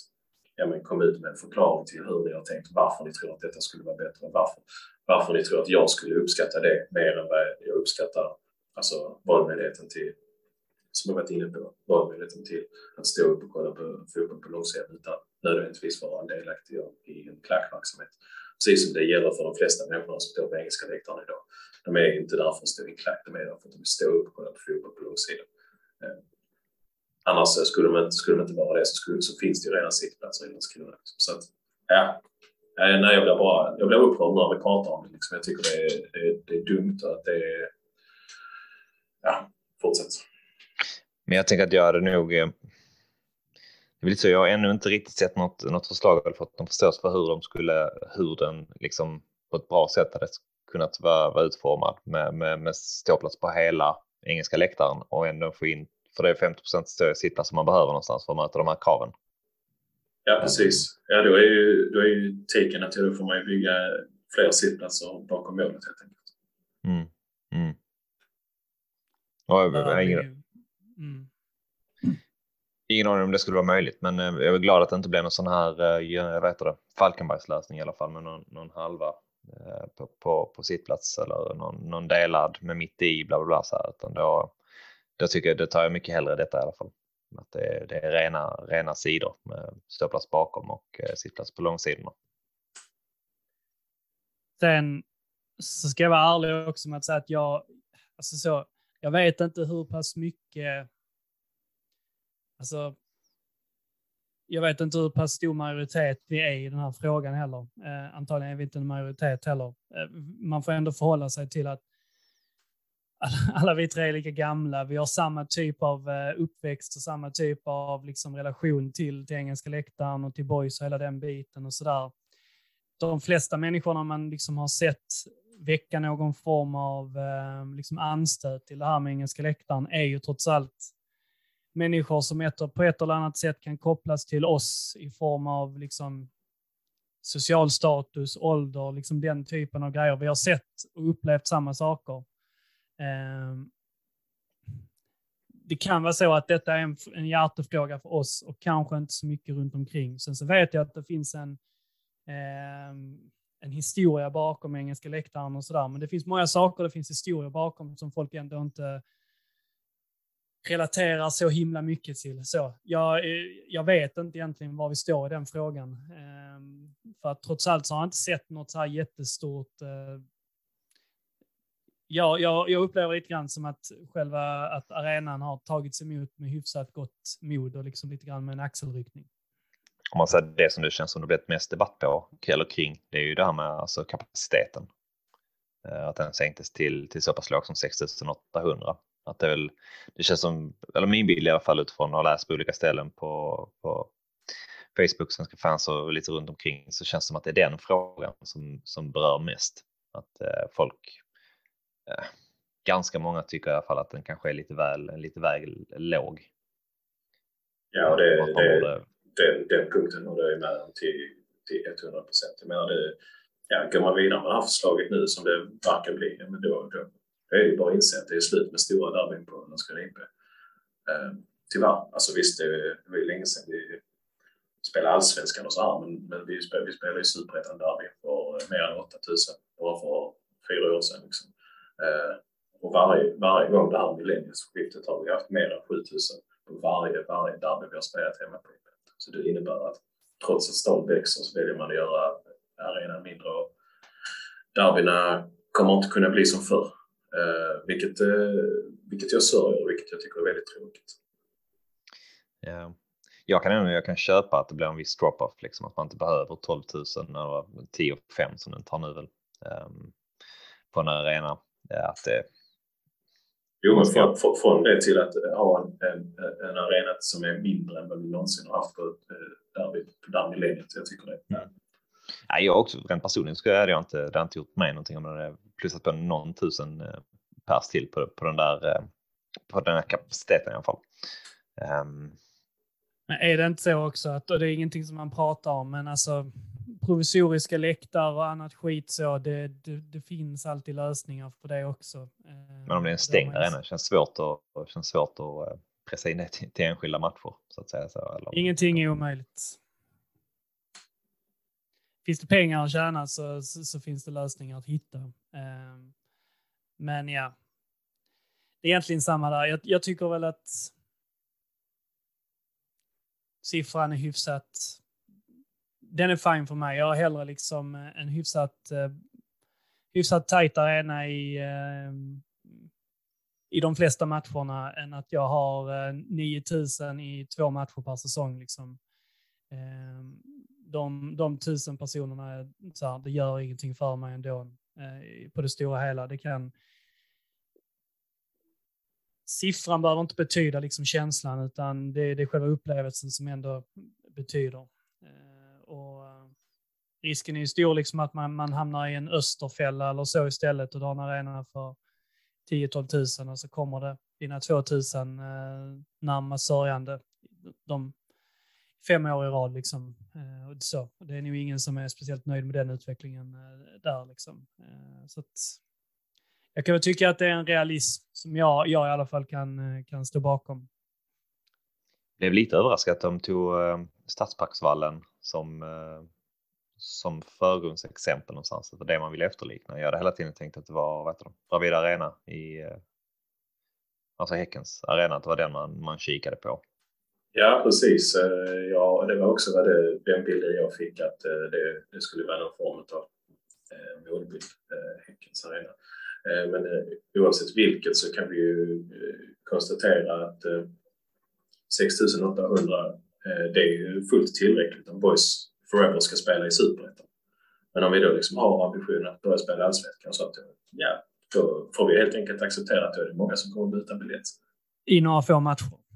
ja, men kom ut med en förklaring till hur ni har tänkt, varför ni tror att detta skulle vara bättre, varför, varför ni tror att jag skulle uppskatta det mer än vad jag uppskattar alltså valmöjligheten till, som jag varit inne på, valmöjligheten till att stå upp och kolla på fotboll på långsidan utan nödvändigtvis vara en delaktig i en klackverksamhet. Precis som det gäller för de flesta människorna som står på engelska läktaren idag. De är inte där för att stå i klack, de är där för att de vill stå upp och kolla på fotboll på långsidan. Annars skulle de inte, skulle de inte vara det så, skulle, så finns det ju redan sittplatser i Landskrona. Liksom. Så att, ja. Nej, jag blir bara jag blir upprörd när vi pratar om det. Liksom. Jag tycker det är, det, det är dumt att det är... Ja, fortsätt. Men jag tänker att jag hade nog... Eh, det är lite så, jag har ännu inte riktigt sett något, något förslag eller fått någon förståelse för hur de skulle, hur den liksom på ett bra sätt hade kunnat vara, vara utformad med, med, med ståplats på hela engelska läktaren och ändå få in för det är 50 sittplats som man behöver någonstans för att möta de här kraven. Ja, precis. Ja, då är ju, då är ju taken att då får man ju bygga fler sittplatser bakom målet helt enkelt. Mm. Mm. Jag, ingen, mm. ingen aning om det skulle vara möjligt, men eh, jag är glad att det inte blev någon sån här, eh, jag vet det, Falkenbergslösning i alla fall med någon, någon halva eh, på, på, på sittplats eller någon, någon delad med mitt i bla bla bla så här, utan då då tycker jag, det tar jag mycket hellre detta i alla fall. Att det, det är rena, rena sidor med ståplats bakom och eh, sittplats på långsidorna. Sen så ska jag vara ärlig också med att säga att jag, alltså så, jag vet inte hur pass mycket, alltså, jag vet inte hur pass stor majoritet vi är i den här frågan heller. Eh, antagligen är vi inte en majoritet heller. Eh, man får ändå förhålla sig till att alla, vi tre är lika gamla, vi har samma typ av eh, uppväxt och samma typ av liksom, relation till, till engelska läktaren och till boys och hela den biten och sådär. De flesta människorna man liksom har sett väcka någon form av eh, liksom anstöt till det här med engelska läktaren är ju trots allt människor som ett, på ett eller annat sätt kan kopplas till oss i form av liksom social status, ålder, liksom den typen av grejer. Vi har sett och upplevt samma saker. Ehm, det kan vara så att detta är en, en hjärtefråga för oss och kanske inte så mycket runt omkring. Sen så vet jag att det finns en, ehm, en historia bakom engelska läktaren och sådär. Men det finns många saker, det finns historier bakom som folk ändå inte relaterar så himla mycket till. Så jag, jag vet inte egentligen var vi står i den frågan. Ehm, för att trots allt så har jag inte sett något så här jättestort eh, ja, jag, jag upplever lite grann som att själva att arenan har tagits emot med hyfsat gott mod och liksom lite grann med en axelryckning. Om man säger det som det känns som det blivit mest debatt på eller kring, det är ju det här med alltså kapaciteten. Eh, att den sänktes till, till så pass lågt som 6800. Att det, väl, det känns som, eller min bild i alla fall utifrån att ha läst på olika ställen på, på Facebook, Svenska fans och lite runt omkring så känns det som att det är den frågan som, som berör mest. Att eh, folk Eh, ganska många tycker i alla fall att den kanske är lite väl, lite väl låg. Ja, och det, det, den, den punkten håller jag med om till, till 100 procent. Jag menar, det, ja, går man vidare med det här förslaget nu som det verkar bli, ja, men då, då, är det bara att inse att det är slut med stora derbyn på Landskrona IP. Eh, tyvärr, alltså visst, det, det var ju länge sedan vi spelade allsvenskan och så här, men, men vi, spelade, vi spelade i superettan derby för mer än 8000 bara för fyra år sedan. Liksom. Eh, och varje, varje gång det här millennieskiftet har vi haft mer än 7000 på varje, varje derby vi har spelat hemma på. Så det innebär att trots att stan växer så väljer man att göra arenan mindre och derbyna kommer inte kunna bli som förr. Eh, vilket, eh, vilket jag sörjer och vilket jag tycker är väldigt tråkigt. Yeah. Jag kan ändå jag kan köpa att det blir en viss drop-off, liksom, att man inte behöver 12 000 eller 10 5 som den tar nu väl um, på en arena. Att det, Jo, men från, från det till att ha en, en, en, arena som är mindre än vad vi någonsin har haft på, eh, där vi, på där millenniet. Jag tycker det. Mm. Ja, jag också, rent personligen så hade jag inte, det inte gjort mig någonting om det hade plussat på någon tusen eh, pers till på, på den där eh, på den här kapaciteten i alla fall. Um, men är det inte så också att, och det är ingenting som man pratar om, men alltså provisoriska läktare och annat skit så, det, det, det, finns alltid lösningar för det också. Eh, men om det är en stängd arena, känns svårt att, känns svårt att eh, pressa in det till, till enskilda matcher. Så att säga, så, eller... Ingenting är omöjligt. Finns det pengar att tjäna så, så, så finns det lösningar att hitta. Ehm, men ja, det är egentligen samma där. Jag, jag tycker väl att siffran är hyfsat den är fin för mig. Jag har hellre liksom eh, en hyfsat, eh, hyfsat tajt arena i, eh, i de flesta matcherna än att jag har 9000 i två matcher per säsong. Liksom. De, de tusen personerna, så här, det gör ingenting för mig ändå på det stora hela. Det kan, siffran behöver inte betyda liksom känslan, utan det, det är själva upplevelsen som ändå betyder. Eh, och eh, risken är ju stor liksom att man, man hamnar i en österfälla eller så istället och du har en arena för 10-12 000 och så kommer det dina 2 tusen eh, närmast sörjande de fem år i rad. Liksom. Eh, och så. Det är nog ingen som är speciellt nöjd med den utvecklingen där. Liksom. Så att, jag kan väl tycka att det är en realism som jag, jag i alla fall kan, eh, kan stå bakom. Blev lite överraskad att de tog eh, Stadsparksvallen som, eh, som förgrundsexempel någonstans. Det var det man ville efterlikna. Jag hade hela tiden tänkt att det var vad heter det, Bravida Arena i alltså Häckens arena, att det var den man, man kikade på. Ja, precis. Ja, det var också det, den bilden jag fick att det, det skulle vara någon form av målbild, Häckens arena. Eh, men eh, oavsett vilket så kan vi ju eh, konstatera att 6800 det är ju fullt tillräckligt om Boys Forever ska spela i Superettan. Men om vi då liksom har ambitionen att börja spela allsvenskan så att ja, då får vi helt enkelt acceptera att det är många som kommer byta biljett. I några få matcher?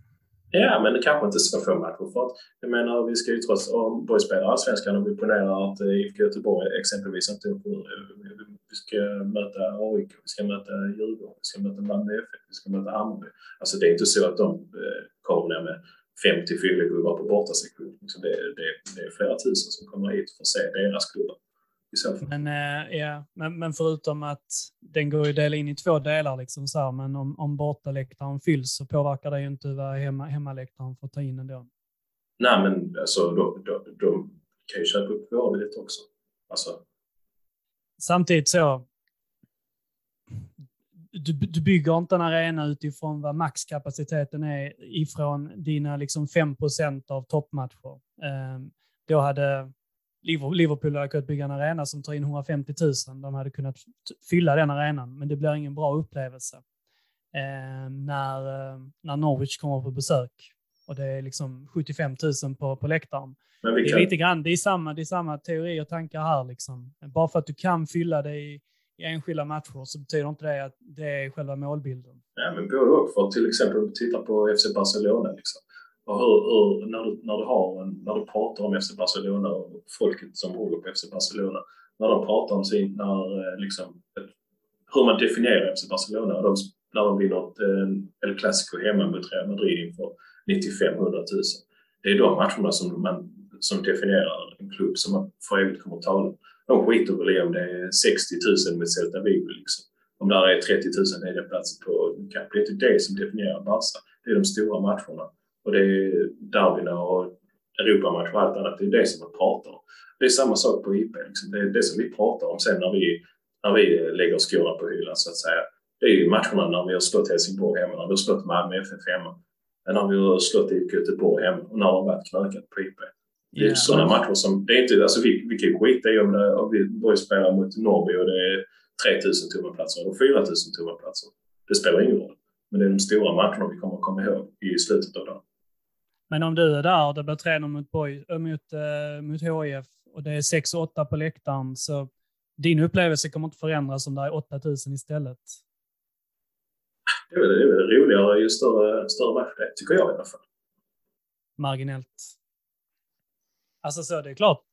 Ja, men det kanske inte så få matcher. För att, jag menar, vi ska ju trots om BoIS spelar allsvenskan och vi ponerar att eh, IFK Göteborg exempelvis inte eh, vi ska möta AIK, vi ska möta Djurgården, vi ska möta Malmö FF, vi ska möta Hammarby. Alltså det är inte så att de eh, kommer ner med 50 fyllegubbar på bortasektion. Liksom, det, det, det är flera tusen som kommer hit för att se deras klubbar. Men, äh, ja, men, men förutom att den går ju dela in i två delar, liksom så här, men om, om bortaläktaren fylls så påverkar det ju inte vad hemma, hemmaläktaren får ta in ändå. Nej, men alltså de, de, de kan ju köpa upp våra biljetter också. Alltså. Samtidigt så, du, du bygger inte en arena utifrån vad maxkapaciteten är ifrån dina liksom 5% av toppmatcher. Eh, då hade Liverpool hade kunnat bygga en arena som tar in 150 000. De hade kunnat fylla den arenan, men det blir ingen bra upplevelse eh, när, när Norwich kommer på besök och det är liksom 75 000 på, på läktaren. Men det är lite grann, det är samma, det är samma teori och tankar här. Liksom. Bara för att du kan fylla det i i enskilda matcher så betyder inte det att det är själva målbilden. Ja, men både och. För till exempel titta på FC Barcelona. Liksom. Och hur, hur, när, du, när, du har en, när du pratar om FC Barcelona och folket som håller på FC Barcelona, när de pratar om sin, när, eh, liksom, hur man definierar FC Barcelona, de, när de vinner ett eh, El Clasico hemma mot Real Madrid inför 95-100 000. Det är de matcherna som, man, som definierar en klubb som man för evigt kommer att tala om de skiter väl i om det är 60 000 med Celta Vigo. Liksom. Om det är 30 000 lediga platser på Cup. Det är inte det som definierar Barca. Det är de stora matcherna. Och det är derbyna och Europamatcher och allt annat. Det är det som man pratar om. Det är samma sak på IP. Liksom. Det är det som vi pratar om sen när vi när vi lägger skorna på hyllan så att säga. Det är ju matcherna när vi har slått Helsingborg hemma, när vi har slått Malmö FF hemma. När vi har slått IFK Göteborg hemma och när det har varit knökat på IP. Det är yeah. sådana matcher som... Det är inte, alltså vi, vi kan skita i om, det, om vi Borg spelar mot Norrby och det är 3000 tomma platser eller 4000 tomma platser. Det spelar ingen roll. Men det är de stora matcherna vi kommer att komma ihåg i slutet av dagen. Men om du är där och det blir 3 mot, Boy, äh, mot, äh, mot HIF och det är 6-8 på läktaren så din upplevelse kommer inte förändras om det är 8000 istället. Det är väl roligare ju större, större match det tycker jag i alla fall. Marginellt. Alltså så det är klart,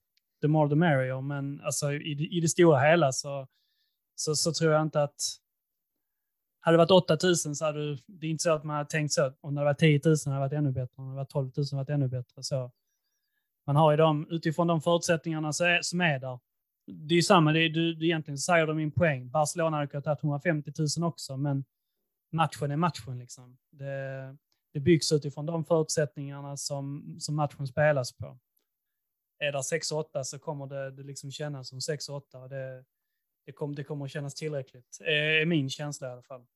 the more the merrier, men alltså i, i det stora hela så, så, så tror jag inte att hade det varit 8000 så hade det är inte så att man hade tänkt så. Om det hade varit 10 000 hade det varit ännu bättre. Om det hade varit 12 000 hade det varit ännu bättre. Så man har ju dem utifrån de förutsättningarna som är där. Det är ju samma, det är, du, du egentligen säger de min poäng. Barcelona hade kunnat ha 150 000 också, men matchen är matchen. Liksom. Det, det byggs utifrån de förutsättningarna som, som matchen spelas på. Är det 6-8 så kommer det, det liksom kännas som 6-8. Det, det, kom, det kommer att kännas tillräckligt, är min känsla i alla fall.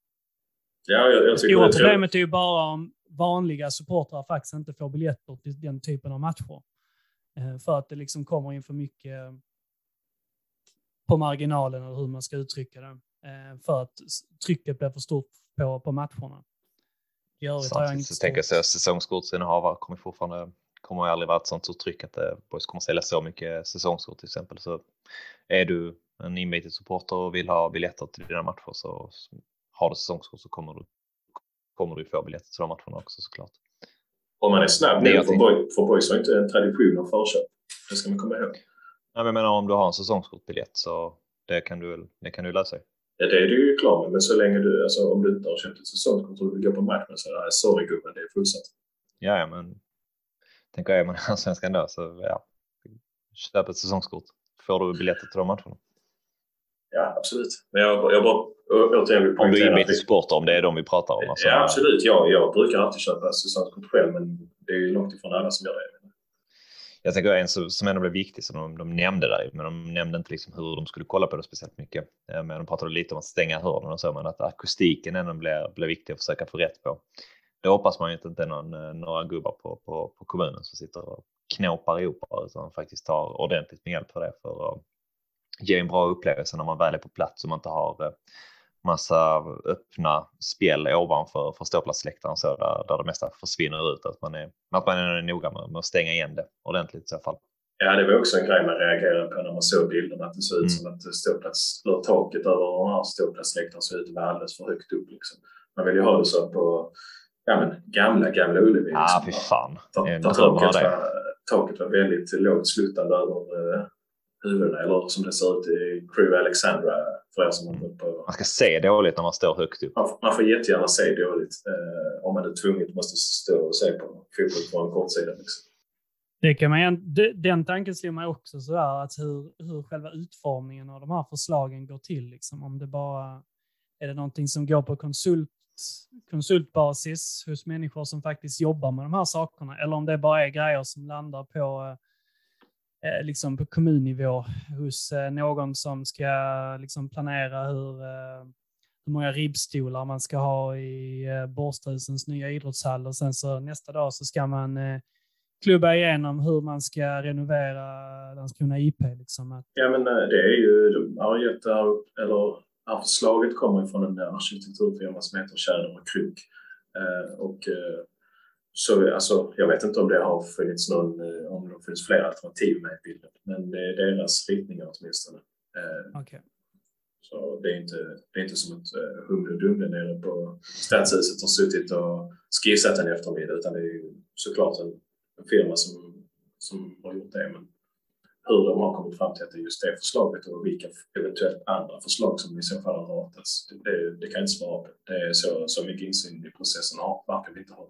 Ja, jag, jag Stora problemet är ju bara om vanliga supportrar faktiskt inte får biljetter till den typen av matcher. Eh, för att det liksom kommer in för mycket på marginalen, eller hur man ska uttrycka det. Eh, för att trycket blir för stort på, på matcherna. I övrigt har jag inte så tänker jag säsongskortsinnehavare kommer fortfarande kommer aldrig vara ett sånt stort tryck att eh, Boys kommer sälja så mycket säsongskort till exempel. Så är du en inbiten supporter och vill ha biljetter till dina matcher så har du säsongskort så kommer du, kommer du få biljetter till de matcherna också såklart. Om man är snabb nu, för, boy, för Boys har inte en tradition av förköp. Det ska man komma ihåg. Nej, men jag menar om du har en säsongskortbiljett så det kan du, det kan du lösa. Ja, det är du ju klar med, men så länge du, alltså om du inte har köpt ett säsongskort och du vill gå på matchen så är sorry gubben, det är fullsatt. Ja, ja, men tänker jag, är man i Allsvenskan då så ja, köp ett säsongskort. Får du biljetter till de matcherna. Ja, absolut. Men jag, jag bara återigen Om du är inbiten supporter, om det är de vi pratar om. Alltså, ja, absolut. Jag, jag brukar alltid köpa säsongskort själv, men det är långt ifrån alla som gör det. Jag tänker en som, ändå blev viktig som de, de nämnde där, men de nämnde inte liksom hur de skulle kolla på det speciellt mycket. Men de pratade lite om att stänga hörnen och så, men att akustiken ändå blir, blir viktig att försöka få rätt på. Det hoppas man ju inte är någon, några gubbar på, på, på kommunen som sitter och knåpar ihop utan faktiskt tar ordentligt med hjälp för det för att ge en bra upplevelse när man väl är på plats och man inte har eh, massa öppna spel ovanför för ståplatsläktaren så där, där det mesta försvinner ut. Att man är, att man är noga med, med att stänga igen det ordentligt i så fall. Ja, det var också en grej man reagerade på när man såg bilderna. Att det såg ut mm. som att ståplats, eller taket över den här ståplatsläktaren såg ut att vara alldeles för högt upp. Liksom. Man vill ju ha det så på ja, men, gamla, gamla Ullevi. Ja, liksom. fy fan. Där, taket, var, taket var väldigt lågt sluttande över uh, huvudena. Eller som det ser ut i Crew Alexandra för er som har gått på... Man ska se dåligt när man står högt upp. Man får, man får jättegärna se dåligt eh, om man är tvunget måste stå och se på fotboll på en kort sida. Liksom. Det kan man, den tanken slår mig också sådär, att hur, hur själva utformningen av de här förslagen går till. Liksom. Om det bara är det någonting som går på konsult, konsultbasis hos människor som faktiskt jobbar med de här sakerna, eller om det bara är grejer som landar på Eh, Eh, liksom på kommunnivå hos eh, någon som ska liksom planera hur, eh, hur många ribbstolar man ska ha i Borsthusens nya idrottshall och sen så nästa dag så ska man klubba igenom hur man ska renovera Landskrona IP. Liksom. Ja, men det är ju, de har gett eller förslaget kommer från en arkitekturfirma som heter Tjäder och Kruk. Och så alltså, jag vet inte om det har funnits någon, eh, om det finns fler alternativ med i bilden, men det är deras ritningar åtminstone. Eh, okay. Så det är inte, det är inte som att uh, Humle Dumle nere på Stadshuset har suttit och skissat en eftermiddag, utan det är ju såklart en, en firma som, som har gjort det. Men hur de har kommit fram till att det är just det förslaget och vilka eventuellt andra förslag som i så fall har ratats, det, det, det kan jag inte svara på. Det är så, så mycket insyn i processen har, varför vi inte ha.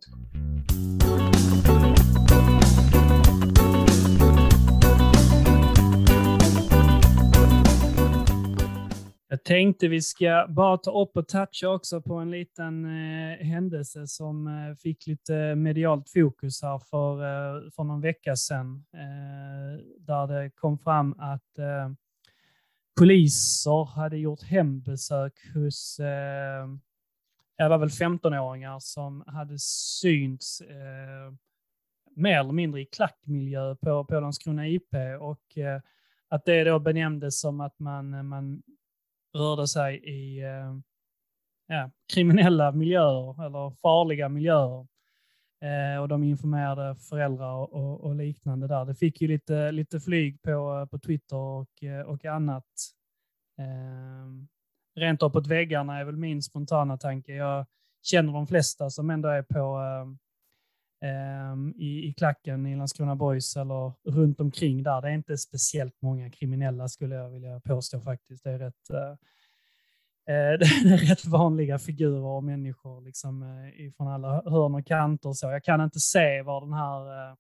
Jag tänkte vi ska bara ta upp och toucha också på en liten eh, händelse som eh, fick lite medialt fokus här för, eh, för någon vecka sedan. Eh, där det kom fram att eh, poliser hade gjort hembesök hos eh, det var väl 15-åringar som hade synts eh, mer eller mindre i klackmiljö på, på Landskrona IP och eh, att det då benämndes som att man, man rörde sig i eh, ja, kriminella miljöer eller farliga miljöer. Eh, och de informerade föräldrar och, och, och, liknande där. Det fick ju lite, lite flyg på, eh, på Twitter och, eh, och annat. Eh, rent uppåt väggarna är väl min spontana tanke. Jag känner de flesta som ändå är på eh, i, i klacken i Landskrona Boys eller runt omkring där. Det är inte speciellt många kriminella skulle jag vilja påstå faktiskt. Det är rätt, eh, eh det är rätt vanliga figurer och människor liksom, eh, från alla hörn och kanter. Så jag kan inte se var den här eh,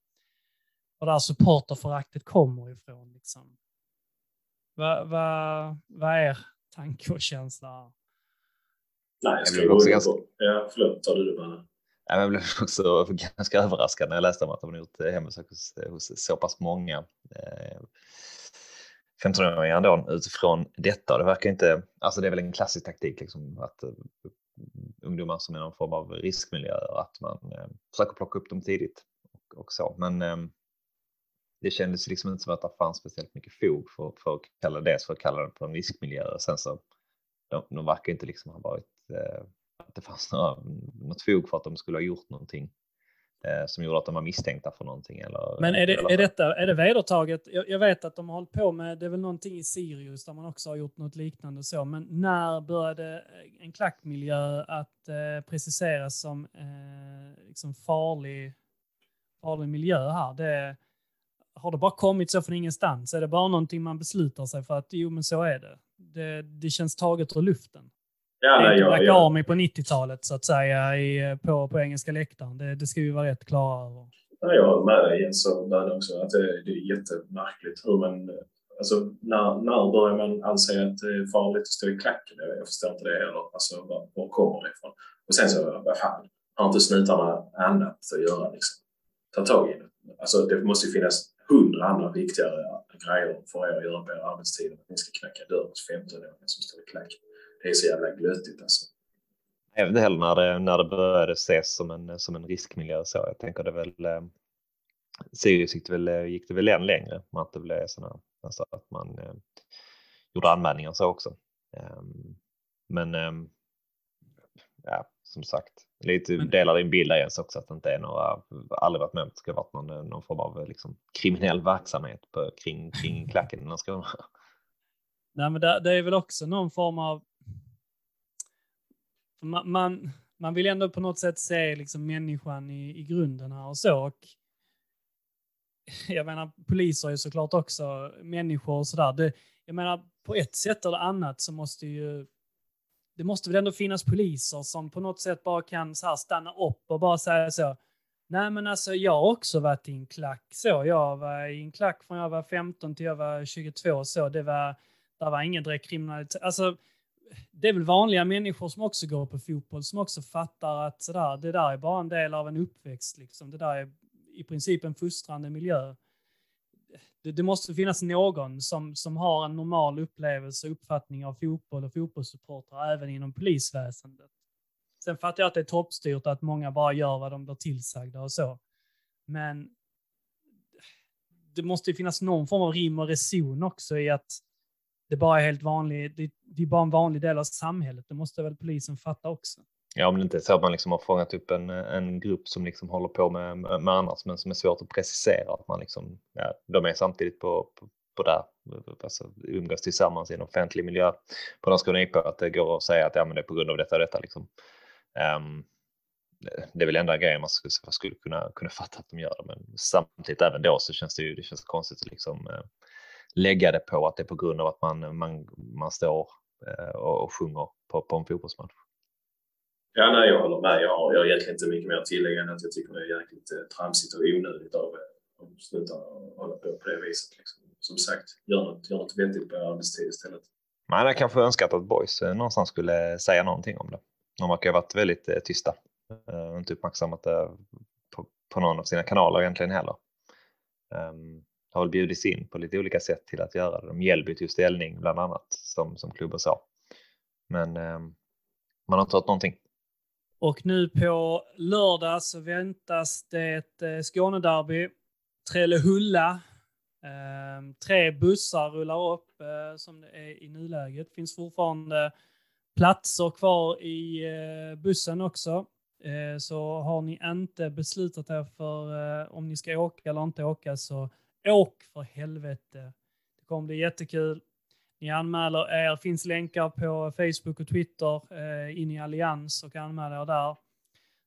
var det här supporterföraktet kommer ifrån. Liksom. Vad va, va är tanke och känsla? Nej, jag ska gå ganska... Ja, förlåt, tar du det bara? Jag blev också ganska överraskad när jag läste om att de hade gjort eh, hembesök hos, eh, hos så pass många eh, 15-åringar ändå utifrån detta. Det verkar inte, alltså det är väl en klassisk taktik liksom att uh, ungdomar som är någon form av riskmiljöer, att man eh, försöker plocka upp dem tidigt och, och så. Men eh, det kändes liksom inte som att det fanns speciellt mycket fog för, för att kalla det för att kalla det för en riskmiljö. och Sen så de, de verkar inte liksom ha varit eh, att det fanns några, något fog för att de skulle ha gjort någonting eh, som gjorde att de var misstänkta för någonting. Eller, Men är det, eller är detta, är det vedertaget? Jag, jag, vet att de har hållit på med, det är väl någonting i Sirius där man också har gjort något liknande så, men när började en klackmiljö att eh, preciseras som eh, liksom farlig, farlig miljö här? Det, har det bara kommit så från ingenstans? Är det bara någonting man beslutar sig för att jo, men så är det? Det, det känns taget ur luften. Ja, det är inte Black ja. Army på 90-talet så att säga i, på, på engelska läktaren. Det, det ska vi vara rätt klara över. Ja, jag håller med dig Jens och också. Att det, det är jättemärkligt hur man... Alltså, när, när börjar man anse att det är farligt att stå i klacken? Jag förstår inte det heller. Alltså, var, var kommer det ifrån? Och sen så, vad fan, har inte snutarna annat att göra liksom? Ta tag i det. Alltså, det måste ju finnas hundra andra viktigare grejer för er att göra på er arbetstid. Att ni ska knacka dörr hos 15-åringar som står i klack. Det är så jävla glöttigt alltså. Jag vet inte heller när det, när det började ses som en, som en riskmiljö så. Jag tänker det väl eh, Sirius gick det väl, gick det väl än längre med att det blev sådana, alltså att man eh, gjorde anmälningar så också. Um, men um, ja, som sagt, lite men... delar din bild Jens också att det inte är några, aldrig varit med om att det ska varit någon, någon form av liksom, kriminell verksamhet på, kring, kring klacken i Landskrona. Nej, men det, det, är väl också någon form av... Man, man, man vill ändå på något sätt se liksom människan i, i grunden här och så. Och jag menar, poliser är såklart också människor och sådär. Jag menar, på ett sätt eller annat så måste ju det måste väl ändå finnas poliser som på något sätt bara kan så här stanna upp och bara säga så. Nej men alltså jag har också varit i en klack så. Jag var i en klack från jag var 15 till jag var 22 så. Det var, det var ingen direkt kriminalitet. Alltså, det är väl vanliga människor som också går på fotboll som också fattar att sådär, det där är bara en del av en uppväxt. Liksom. Det där är i princip en fostrande miljö det, det, måste finnas någon som, som har en normal upplevelse och uppfattning av fotboll och fotbollssupportrar även inom polisväsendet. Sen fattar jag att det är toppstyrt och att många bara gör vad de blir tillsagda och så. Men det måste finnas någon form av rim och reson också i att det bara är helt vanligt. Det, det är bara en vanlig del av samhället. Det måste väl polisen fatta också. Ja, om det inte är så att man liksom har fångat upp en, en grupp som liksom håller på med, med annat, men som är svårt att precisera. Att man liksom, ja, de är samtidigt på, på, på där, alltså umgås tillsammans i en offentlig miljö på Landskrona IP, att det går att säga att ja, men det är på grund av detta och detta. Liksom. Um, det är väl enda grejen man skulle, skulle kunna, kunna fatta att de gör det, men samtidigt även då så känns det ju det känns konstigt att liksom, uh, lägga det på att det är på grund av att man, man, man står uh, och, och sjunger på, på en fotbollsmatch. Ja, nej, jag håller med. Jag har, jag har egentligen inte mycket mer att tillägga än att jag tycker det är jäkligt eh, tramsigt och onödigt av att eh, sluta hålla på på det viset. Liksom. Som sagt, gör något, gör något vettigt på arbetstid istället. Man hade kanske önskat att Boys eh, någonstans skulle säga någonting om det. De verkar ha varit väldigt eh, tysta och inte uppmärksammat det på, på någon av sina kanaler egentligen heller. Um, har väl bjudits in på lite olika sätt till att göra det. Mjällby tog ställning bland annat som, som klubbar sa. Men eh, man har inte hört någonting. Och nu på lördag så väntas det ett eh, Skånederby. Trellehulla. Eh, tre bussar rullar upp eh, som det är i nuläget. Finns fortfarande platser kvar i eh, bussen också. Eh, så har ni inte beslutat er för eh, om ni ska åka eller inte åka så åk för helvete. Det kommer bli jättekul. Ni anmäler er, finns länkar på Facebook och Twitter eh, in i Allians och anmäler er där.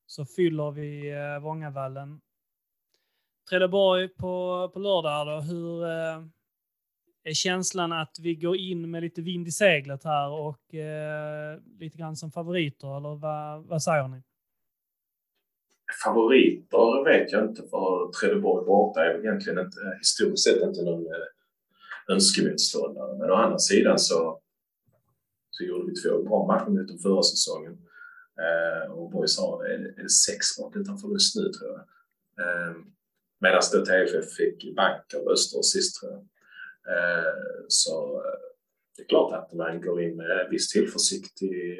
Så fyller vi eh, Vångavallen. Trelleborg på, på lördag då, hur eh, är känslan att vi går in med lite vind i seglet här och eh, lite grann som favoriter eller vad, vad säger ni? Favoriter vet jag inte för Trelleborg borta är egentligen inte, historiskt sett inte någon eh, önskemotståndare. Men å andra sidan så, så gjorde vi två bra matcher mot dem förra säsongen. Eh, och Boys har är, är det sex raka utan förlust nu tror jag. Eh, Medan då TFF fick bank av Öster sist tror jag. Eh, så eh, det är klart att man går in med viss tillförsikt i,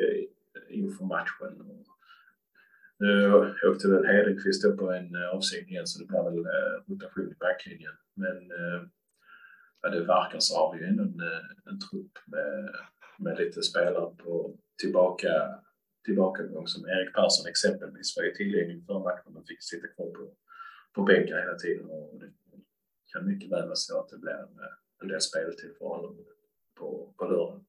inför matchen. Nu åkte väl Hedenqvist upp på en eh, avsikt avstängning igen så det blir väl eh, rotation i backlinjen. Men eh, ja, det verkar så har vi ju ändå en, en trupp med, med lite spelare på tillbaka, tillbakagång som Erik Persson exempelvis var ju tillgänglig för matchen men fick sitta kvar på, på bänken hela tiden. Och det kan mycket väl vara så att det blir en, en del speltid för honom på, på lördagen.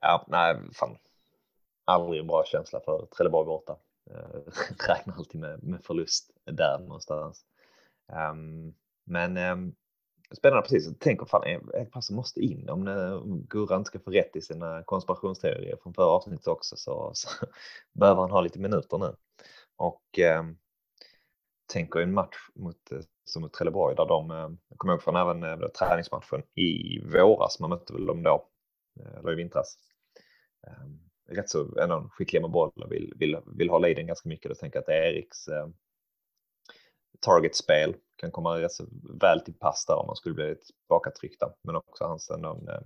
Ja, nej, fan. Aldrig en bra känsla för Trelleborg borta. Eh, räknar alltid med, med förlust där någonstans. Um, men um, Spännande precis. Tänk om fan eh, Erik måste in eh, om Gurra inte ska få rätt i sina konspirationsteorier från förra avsnittet också så, så behöver han ha lite minuter nu. Och um, tänker en match mot, som mot Trelleborg där de, jag kommer ihåg från även då träningsmatchen i våras, man mötte väl dem då, eller i vintras. Um, rätt så ändå skickliga med boll och vill, vill, vill hålla i den ganska mycket. Då tänker jag att Eriks eh, targetspel kan komma rätt så väl till pass där om man skulle bli tillbakatryckta. Men också hans eh, en, eh,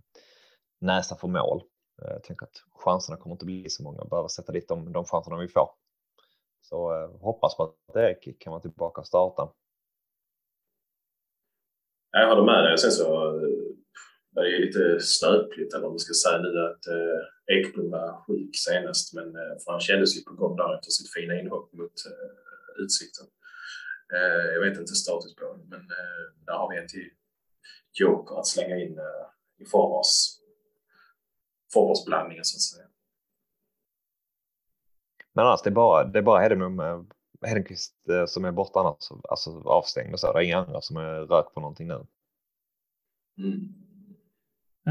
näsa för mål. Eh, jag tänker att chanserna kommer inte bli så många. Behöver sätta dit de, de chanserna vi får. Så eh, hoppas på att Erik kan vara tillbaka och starta. Jag håller med dig. Sen så det är lite snöpligt eller om vi ska säga nu att eh, Ekblom var sjuk senast men eh, för han kändes ju på gång där efter sitt fina inhopp mot eh, Utsikten. Eh, jag vet inte status på den, men eh, där har vi en till joker att slänga in eh, i forwards, forwardsblandningen så att säga. Men annars, det är bara, det är bara Hedenum, Hedenqvist som är borta annars, alltså avstängd och så. Det är inga andra som är rök på någonting nu. Mm.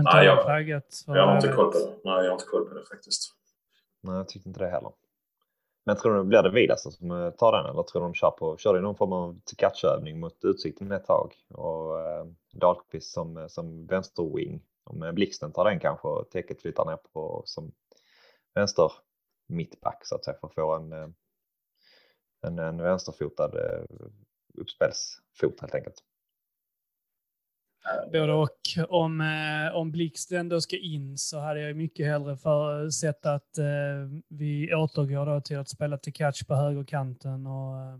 Nej, jag, flaggat, jag har inte koll på det. Nej, jag har inte koll på det faktiskt. Nej, jag tyckte inte det heller. Men tror du blir det Vidas som eh, tar den eller tror du de kör på, kör i någon form av catchövning mot Utsikten ett tag och eh, Dahlqvist som, eh, som vänsterwing. Om eh, Blixten tar den kanske och Teket flyttar ner på som vänster mittback så att säga för att få en, en, en vänsterfotad uppspelsfot helt enkelt. Både och. Om, eh, om Blixt ändå ska in så hade jag mycket hellre för sett att eh, vi återgår då till att spela till catch på högerkanten och eh,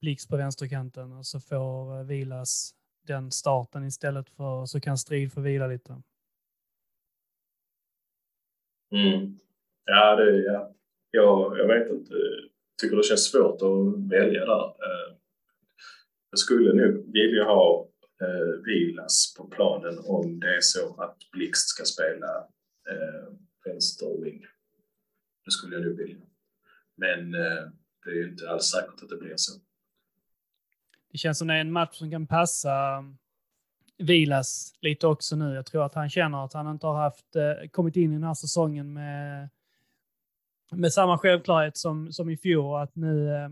Blixt på vänsterkanten och så får eh, Vilas den starten istället för så kan Strid få vila lite. Mm. Ja, det, ja. Jag, jag vet inte. tycker det känns svårt att välja där. Eh, jag skulle nog vilja ha eh, vilas på planen om det är så att Blixt ska spela eh, vänsterwing. Det skulle jag nog vilja. Men eh, det är ju inte alls säkert att det blir så. Det känns som det är en match som kan passa mm, Vilas lite också nu. Jag tror att han känner att han inte har haft, eh, kommit in i den här säsongen med, med samma självklarhet som, som i fjol. Att nu eh,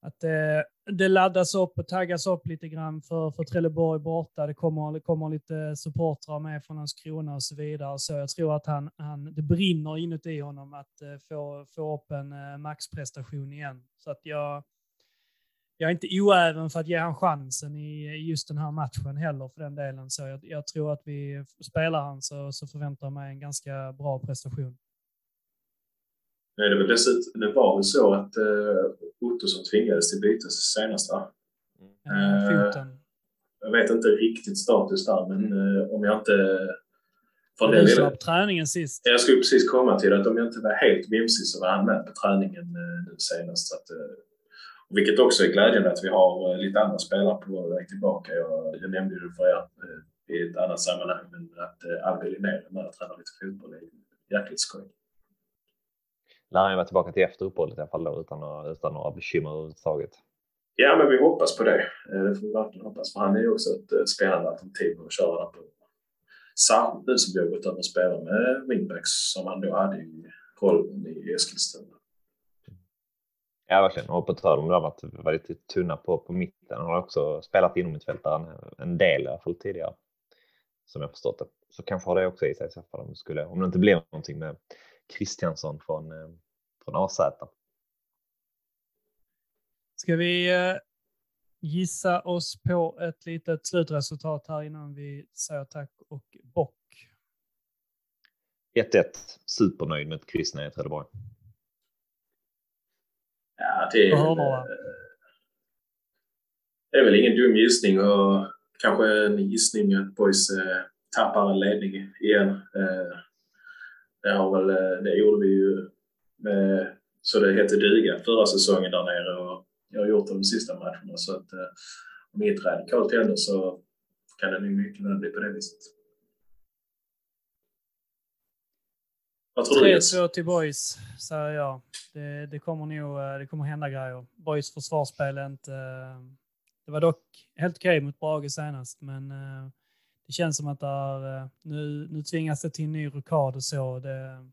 att det, det laddas upp och taggas upp lite grann för, för Trelleborg borta. Det kommer, det kommer lite supportrar med från Landskrona och så vidare. Så jag tror att han, han, det brinner inuti honom att eh, få, få upp en eh, maxprestation igen. Så att jag, jag är inte oäven för att ge han chansen i just den här matchen heller för den delen. Så jag, jag tror att vi spelar han så, så förväntar jag mig en ganska bra prestation. Nej, det, var dessutom, det var väl så att uh, Ottosson tvingades till byte senast va? Mm. Uh. Jag vet inte riktigt status där, men uh, om jag inte... För du på träningen sist. Jag skulle precis komma till att om jag inte var helt vimsig så var han med på träningen nu senast. Så att, vilket också är glädjande att vi har lite andra spelare på väg tillbaka. Jag, jag nämnde det för er i ett annat sammanhang, men att Albin Linnér är med och tränar lite fotboll är jäkligt skoj lär han vara tillbaka till efter uppehållet i alla fall då, utan, utan några bekymmer överhuvudtaget. Ja, men vi hoppas på det. Eh, det får vi verkligen hoppas. För han är ju också ett eh, spännande alternativ att köra på. Särskilt nu som vi har gått över och spelat med wingbacks som han då hade i rollen i Eskilstuna. Ja, verkligen. Och på tal om det har varit väldigt tunna på, på mitten. Han har också spelat inom mittfältaren en del i alla fall tidigare. Som jag förstått det. Så kanske har det också i sig i så fall om det, skulle, om det inte blir någonting med Kristiansson från, eh, från AZ. Ska vi eh, gissa oss på ett litet slutresultat här innan vi säger tack och bock? 1-1. Supernöjd med ett kryss ner i Trelleborg. Ja, det är, väl, det är väl ingen dum gissning och kanske en gissning att Boys eh, tappar en ledning igen. Eh, det, har väl, eh, det gjorde vi ju med, så det hette duga förra säsongen där nere och jag har gjort det de sista matcherna så att eh, om inget radikalt händer så kan det nog mycket väl bli på det viset. Vad tror 3-2 till Boys, säger jag. Det, det, kommer nog eh, det kommer hända grejer. Boys försvarsspel är inte... Det var dock helt okej mot Brage senast, men det känns som att där, eh, nu, nu tvingas det till en ny rokad och så. Det,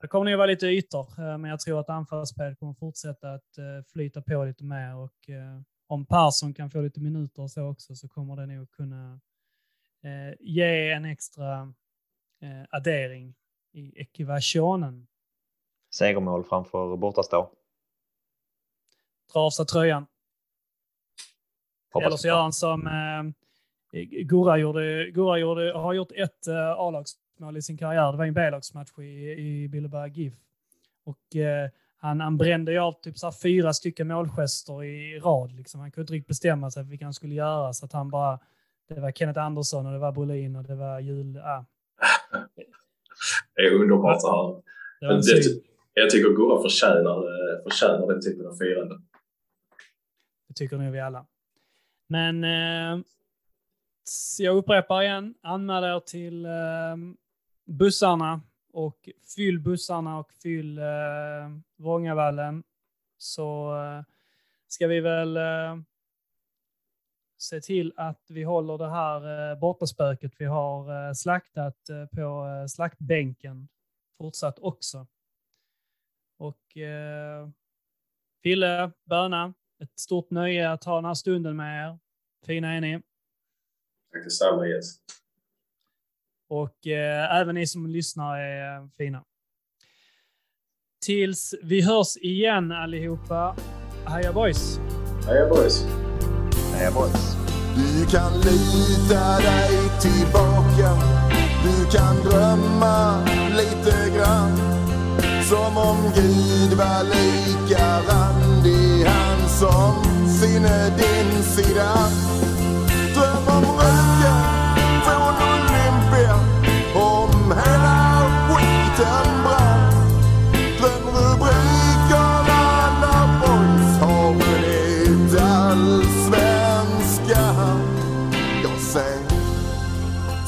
det kommer nog vara lite ytor, eh, men jag tror att anfallsspelet kommer fortsätta att eh, flyta på lite mer och om Persson kan få lite minuter och så också så kommer det nog kunna ge en extra addering i ekvationen. Segermål framför bortastå. Dra av sig tröjan. Eller så gör han som Gurra, gjorde, Gurra gjorde, har gjort ett uh, A-lagsmål i sin karriär. Det var en B-lagsmatch i, i Billeberg GIF. Och uh, han, han brände ju av typ så fyra stycken målgester i rad. Liksom. Han kunde inte riktigt bestämma sig för vilka han skulle göra. Så att han bara... Det var Kenneth Andersson och det var Brolin och det var Jul... Ah. Det är underbart att höra. Jag tycker Gurra förtjänar, eh, förtjänar den typen av firande. Det tycker nog vi alla. Men eh, jag upprepar igen, anmäl er till eh, bussarna och fyll bussarna och fyll eh, Vångavallen så eh, ska vi väl eh, se till att vi håller det här eh, bortaspöket vi har eh, slaktat eh, på eh, slaktbänken fortsatt också. Och eh, Fille, Böna, ett stort nöje att ha den här stunden med er. Fina är ni. Tack detsamma Jens. Och eh, även ni som lyssnar är fina. Tills vi hörs igen allihopa. Heja boys! Heja boys! Heja boys! Du kan lita dig tillbaka. Du kan drömma lite grann. Som om Gud var lika randig. Han som sinne din sida. Dröm om röken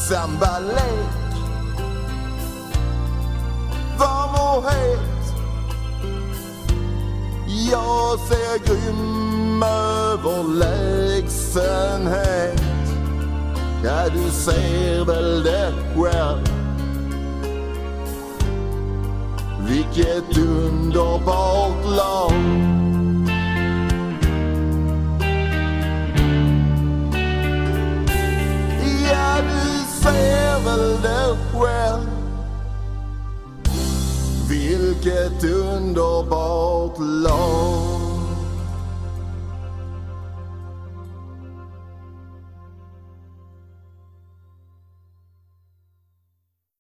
sambalek. Varm och het. Jag ser grym överlägsenhet. Ja, du ser väl det själv. Vilket underbart lag. Ja, travel the world. Vilket underbart lag.